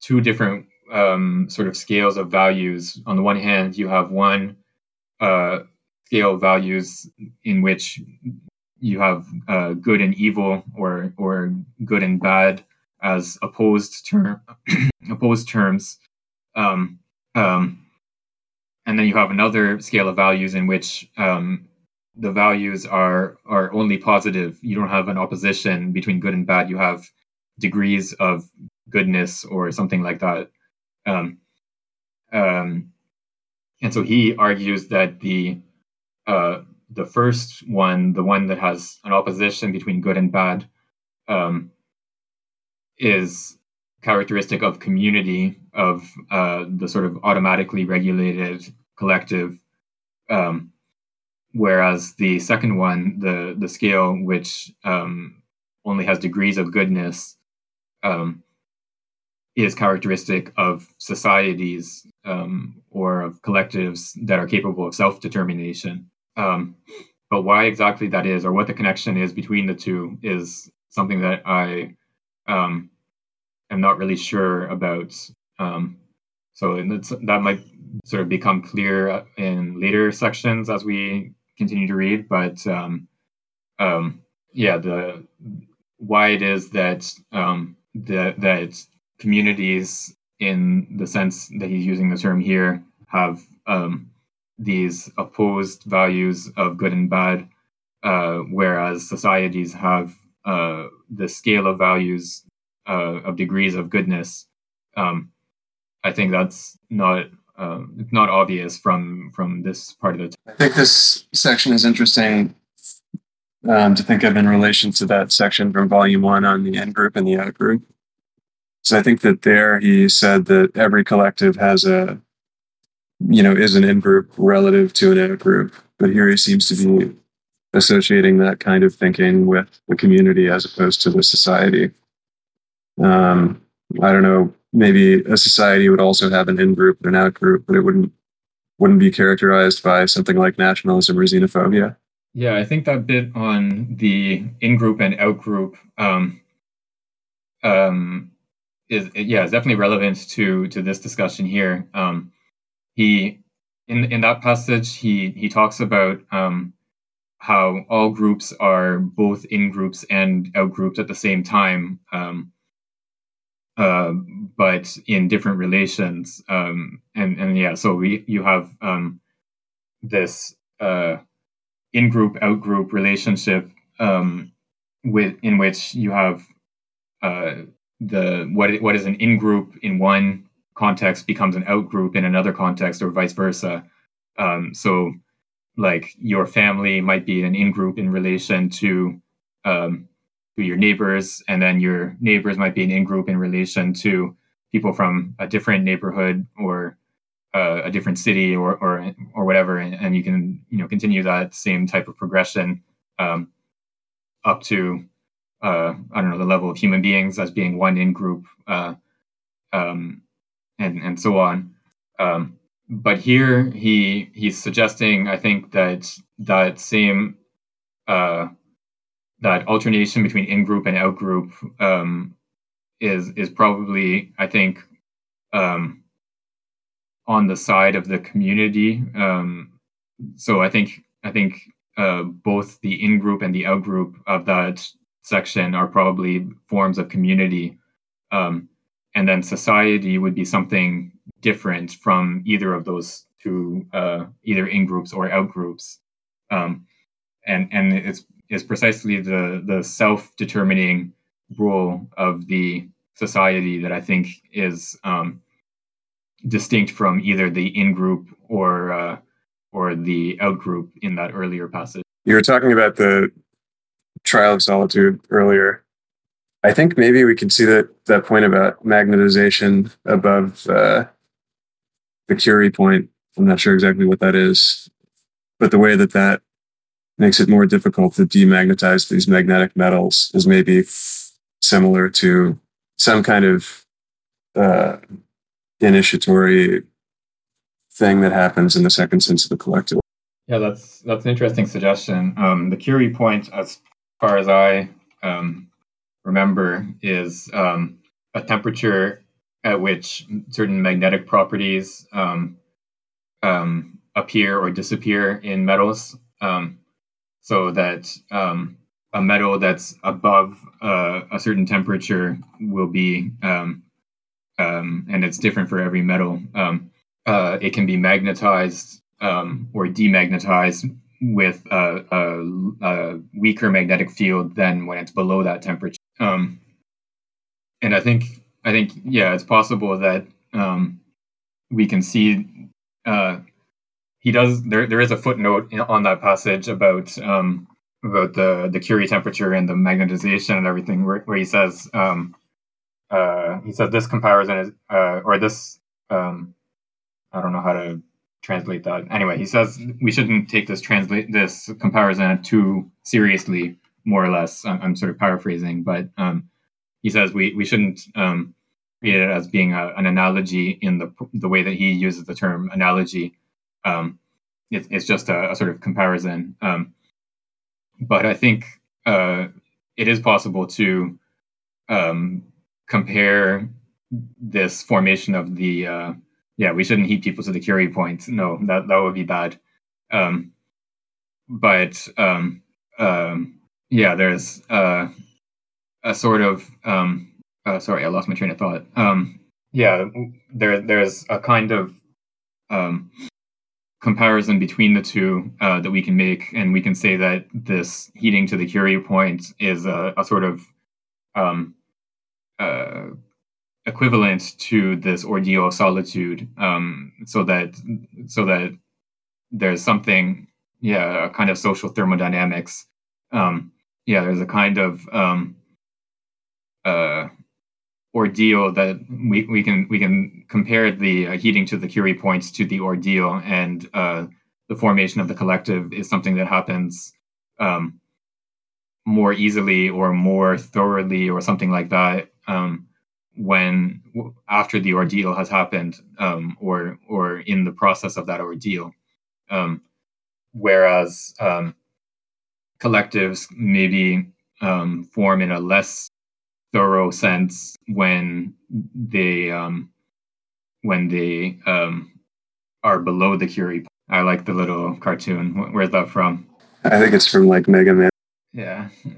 A: two different um, sort of scales of values. On the one hand, you have one uh, scale of values in which you have uh, good and evil, or or good and bad, as opposed term opposed terms. Um, um, and then you have another scale of values in which um, the values are are only positive. You don't have an opposition between good and bad. You have degrees of goodness or something like that. Um, um, and so he argues that the uh, the first one, the one that has an opposition between good and bad, um, is characteristic of community of uh, the sort of automatically regulated collective um, whereas the second one the the scale which um, only has degrees of goodness um, is characteristic of societies um, or of collectives that are capable of self-determination um, but why exactly that is or what the connection is between the two is something that i um, am not really sure about um, so that might sort of become clear in later sections as we continue to read. But um, um, yeah, the why it is that that that communities, in the sense that he's using the term here, have um, these opposed values of good and bad, uh, whereas societies have uh, the scale of values uh, of degrees of goodness. Um, I think that's not uh, not obvious from from this part of the. T-
B: I think this section is interesting um, to think of in relation to that section from Volume One on the in group and the out group. So I think that there he said that every collective has a, you know, is an in group relative to an out group, but here he seems to be associating that kind of thinking with the community as opposed to the society. Um, I don't know. Maybe a society would also have an in group and an out group, but it wouldn't wouldn't be characterized by something like nationalism or xenophobia.
A: Yeah, I think that bit on the in group and out group um, um, is yeah is definitely relevant to to this discussion here. Um, he in in that passage he he talks about um, how all groups are both in groups and out groups at the same time. Um, uh, but in different relations. Um, and and yeah, so we you have um, this uh, in group out group relationship um, with in which you have uh, the what what is an in group in one context becomes an out group in another context, or vice versa. Um, so, like your family might be an in group in relation to um, to your neighbors, and then your neighbors might be an in group in relation to people from a different neighborhood or uh, a different city or or or whatever, and, and, you can you know continue that same type of progression um, up to uh, I don't know the level of human beings as being one in group, uh, um, and and so on. Um, but here he he's suggesting I think that that same uh, that alternation between in group and out group um, is is probably I think um, on the side of the community. Um, so I think I think uh, both the in group and the out group of that section are probably forms of community, um, and then society would be something different from either of those two, uh, either in groups or out groups. Um, and and it's is precisely the the self determining role of the society that I think is um, distinct from either the in group or uh, or the out group in that earlier passage.
B: You were talking about the trial of solitude earlier. I think maybe we can see that that point about magnetization above uh, the Curie point. I'm not sure exactly what that is, but the way that that makes it more difficult to demagnetize these magnetic metals is maybe similar to some kind of uh, initiatory thing that happens in the second sense of the collective.
A: Yeah, that's that's an interesting suggestion. Um, the Curie point, as far as I um, remember, is um, a temperature at which certain magnetic properties um, um, appear or disappear in metals. Um, so that a metal that's above uh, a certain temperature will be, um, um, and it's different for every metal. Um, uh, it can be magnetized or demagnetized with a, a, a, weaker magnetic field than when it's below that temperature. Um, and I think I think yeah, it's possible that um, we can see. Uh, he does. There, there is a footnote on that passage about um, about the the Curie temperature and the magnetization and everything, where, where he says um, uh, he says this comparison is uh, or this um, I don't know how to translate that. Anyway, he says we shouldn't take this translate this comparison too seriously, more or less. I'm, I'm sort of paraphrasing, but um, he says we we shouldn't um, treat it as being a, an analogy in the the way that he uses the term analogy. Um, it, it's just a, a, sort of comparison. Um, but I think uh, it is possible to um, compare this formation of the uh, yeah, we shouldn't heat people to the Curie point. No, that that would be bad. Um, but um, um, yeah, there's uh, a sort of um, uh, sorry, I lost my train of thought. Um, yeah, there there's a kind of um, comparison between the two uh, that we can make, and we can say that this heating to the Curie point is a, a sort of um, uh, equivalent to this ordeal of solitude um, so that so that there's something yeah a kind of social thermodynamics. Um, yeah there's a kind of um, uh, ordeal that we, we can we can compare the uh, heating to the Curie points to the ordeal and uh, the formation of the collective is something that happens um, more easily or more thoroughly or something like that. Um, when after the ordeal has happened um, or or in the process of that ordeal um, whereas um, collectives maybe um, form in a less thorough sense when they um, when they um, are below the Curie. I like the little cartoon. Where's that from?
B: I think it's from like Mega Man.
A: Yeah.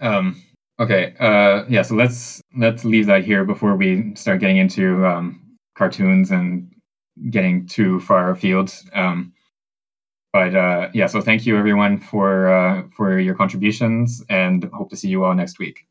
A: Um, Okay. Uh, yeah. So let's let's leave that here before we start getting into um, cartoons and getting too far afield. Um, but uh, yeah. So thank you everyone for uh, for your contributions, and hope to see you all next week.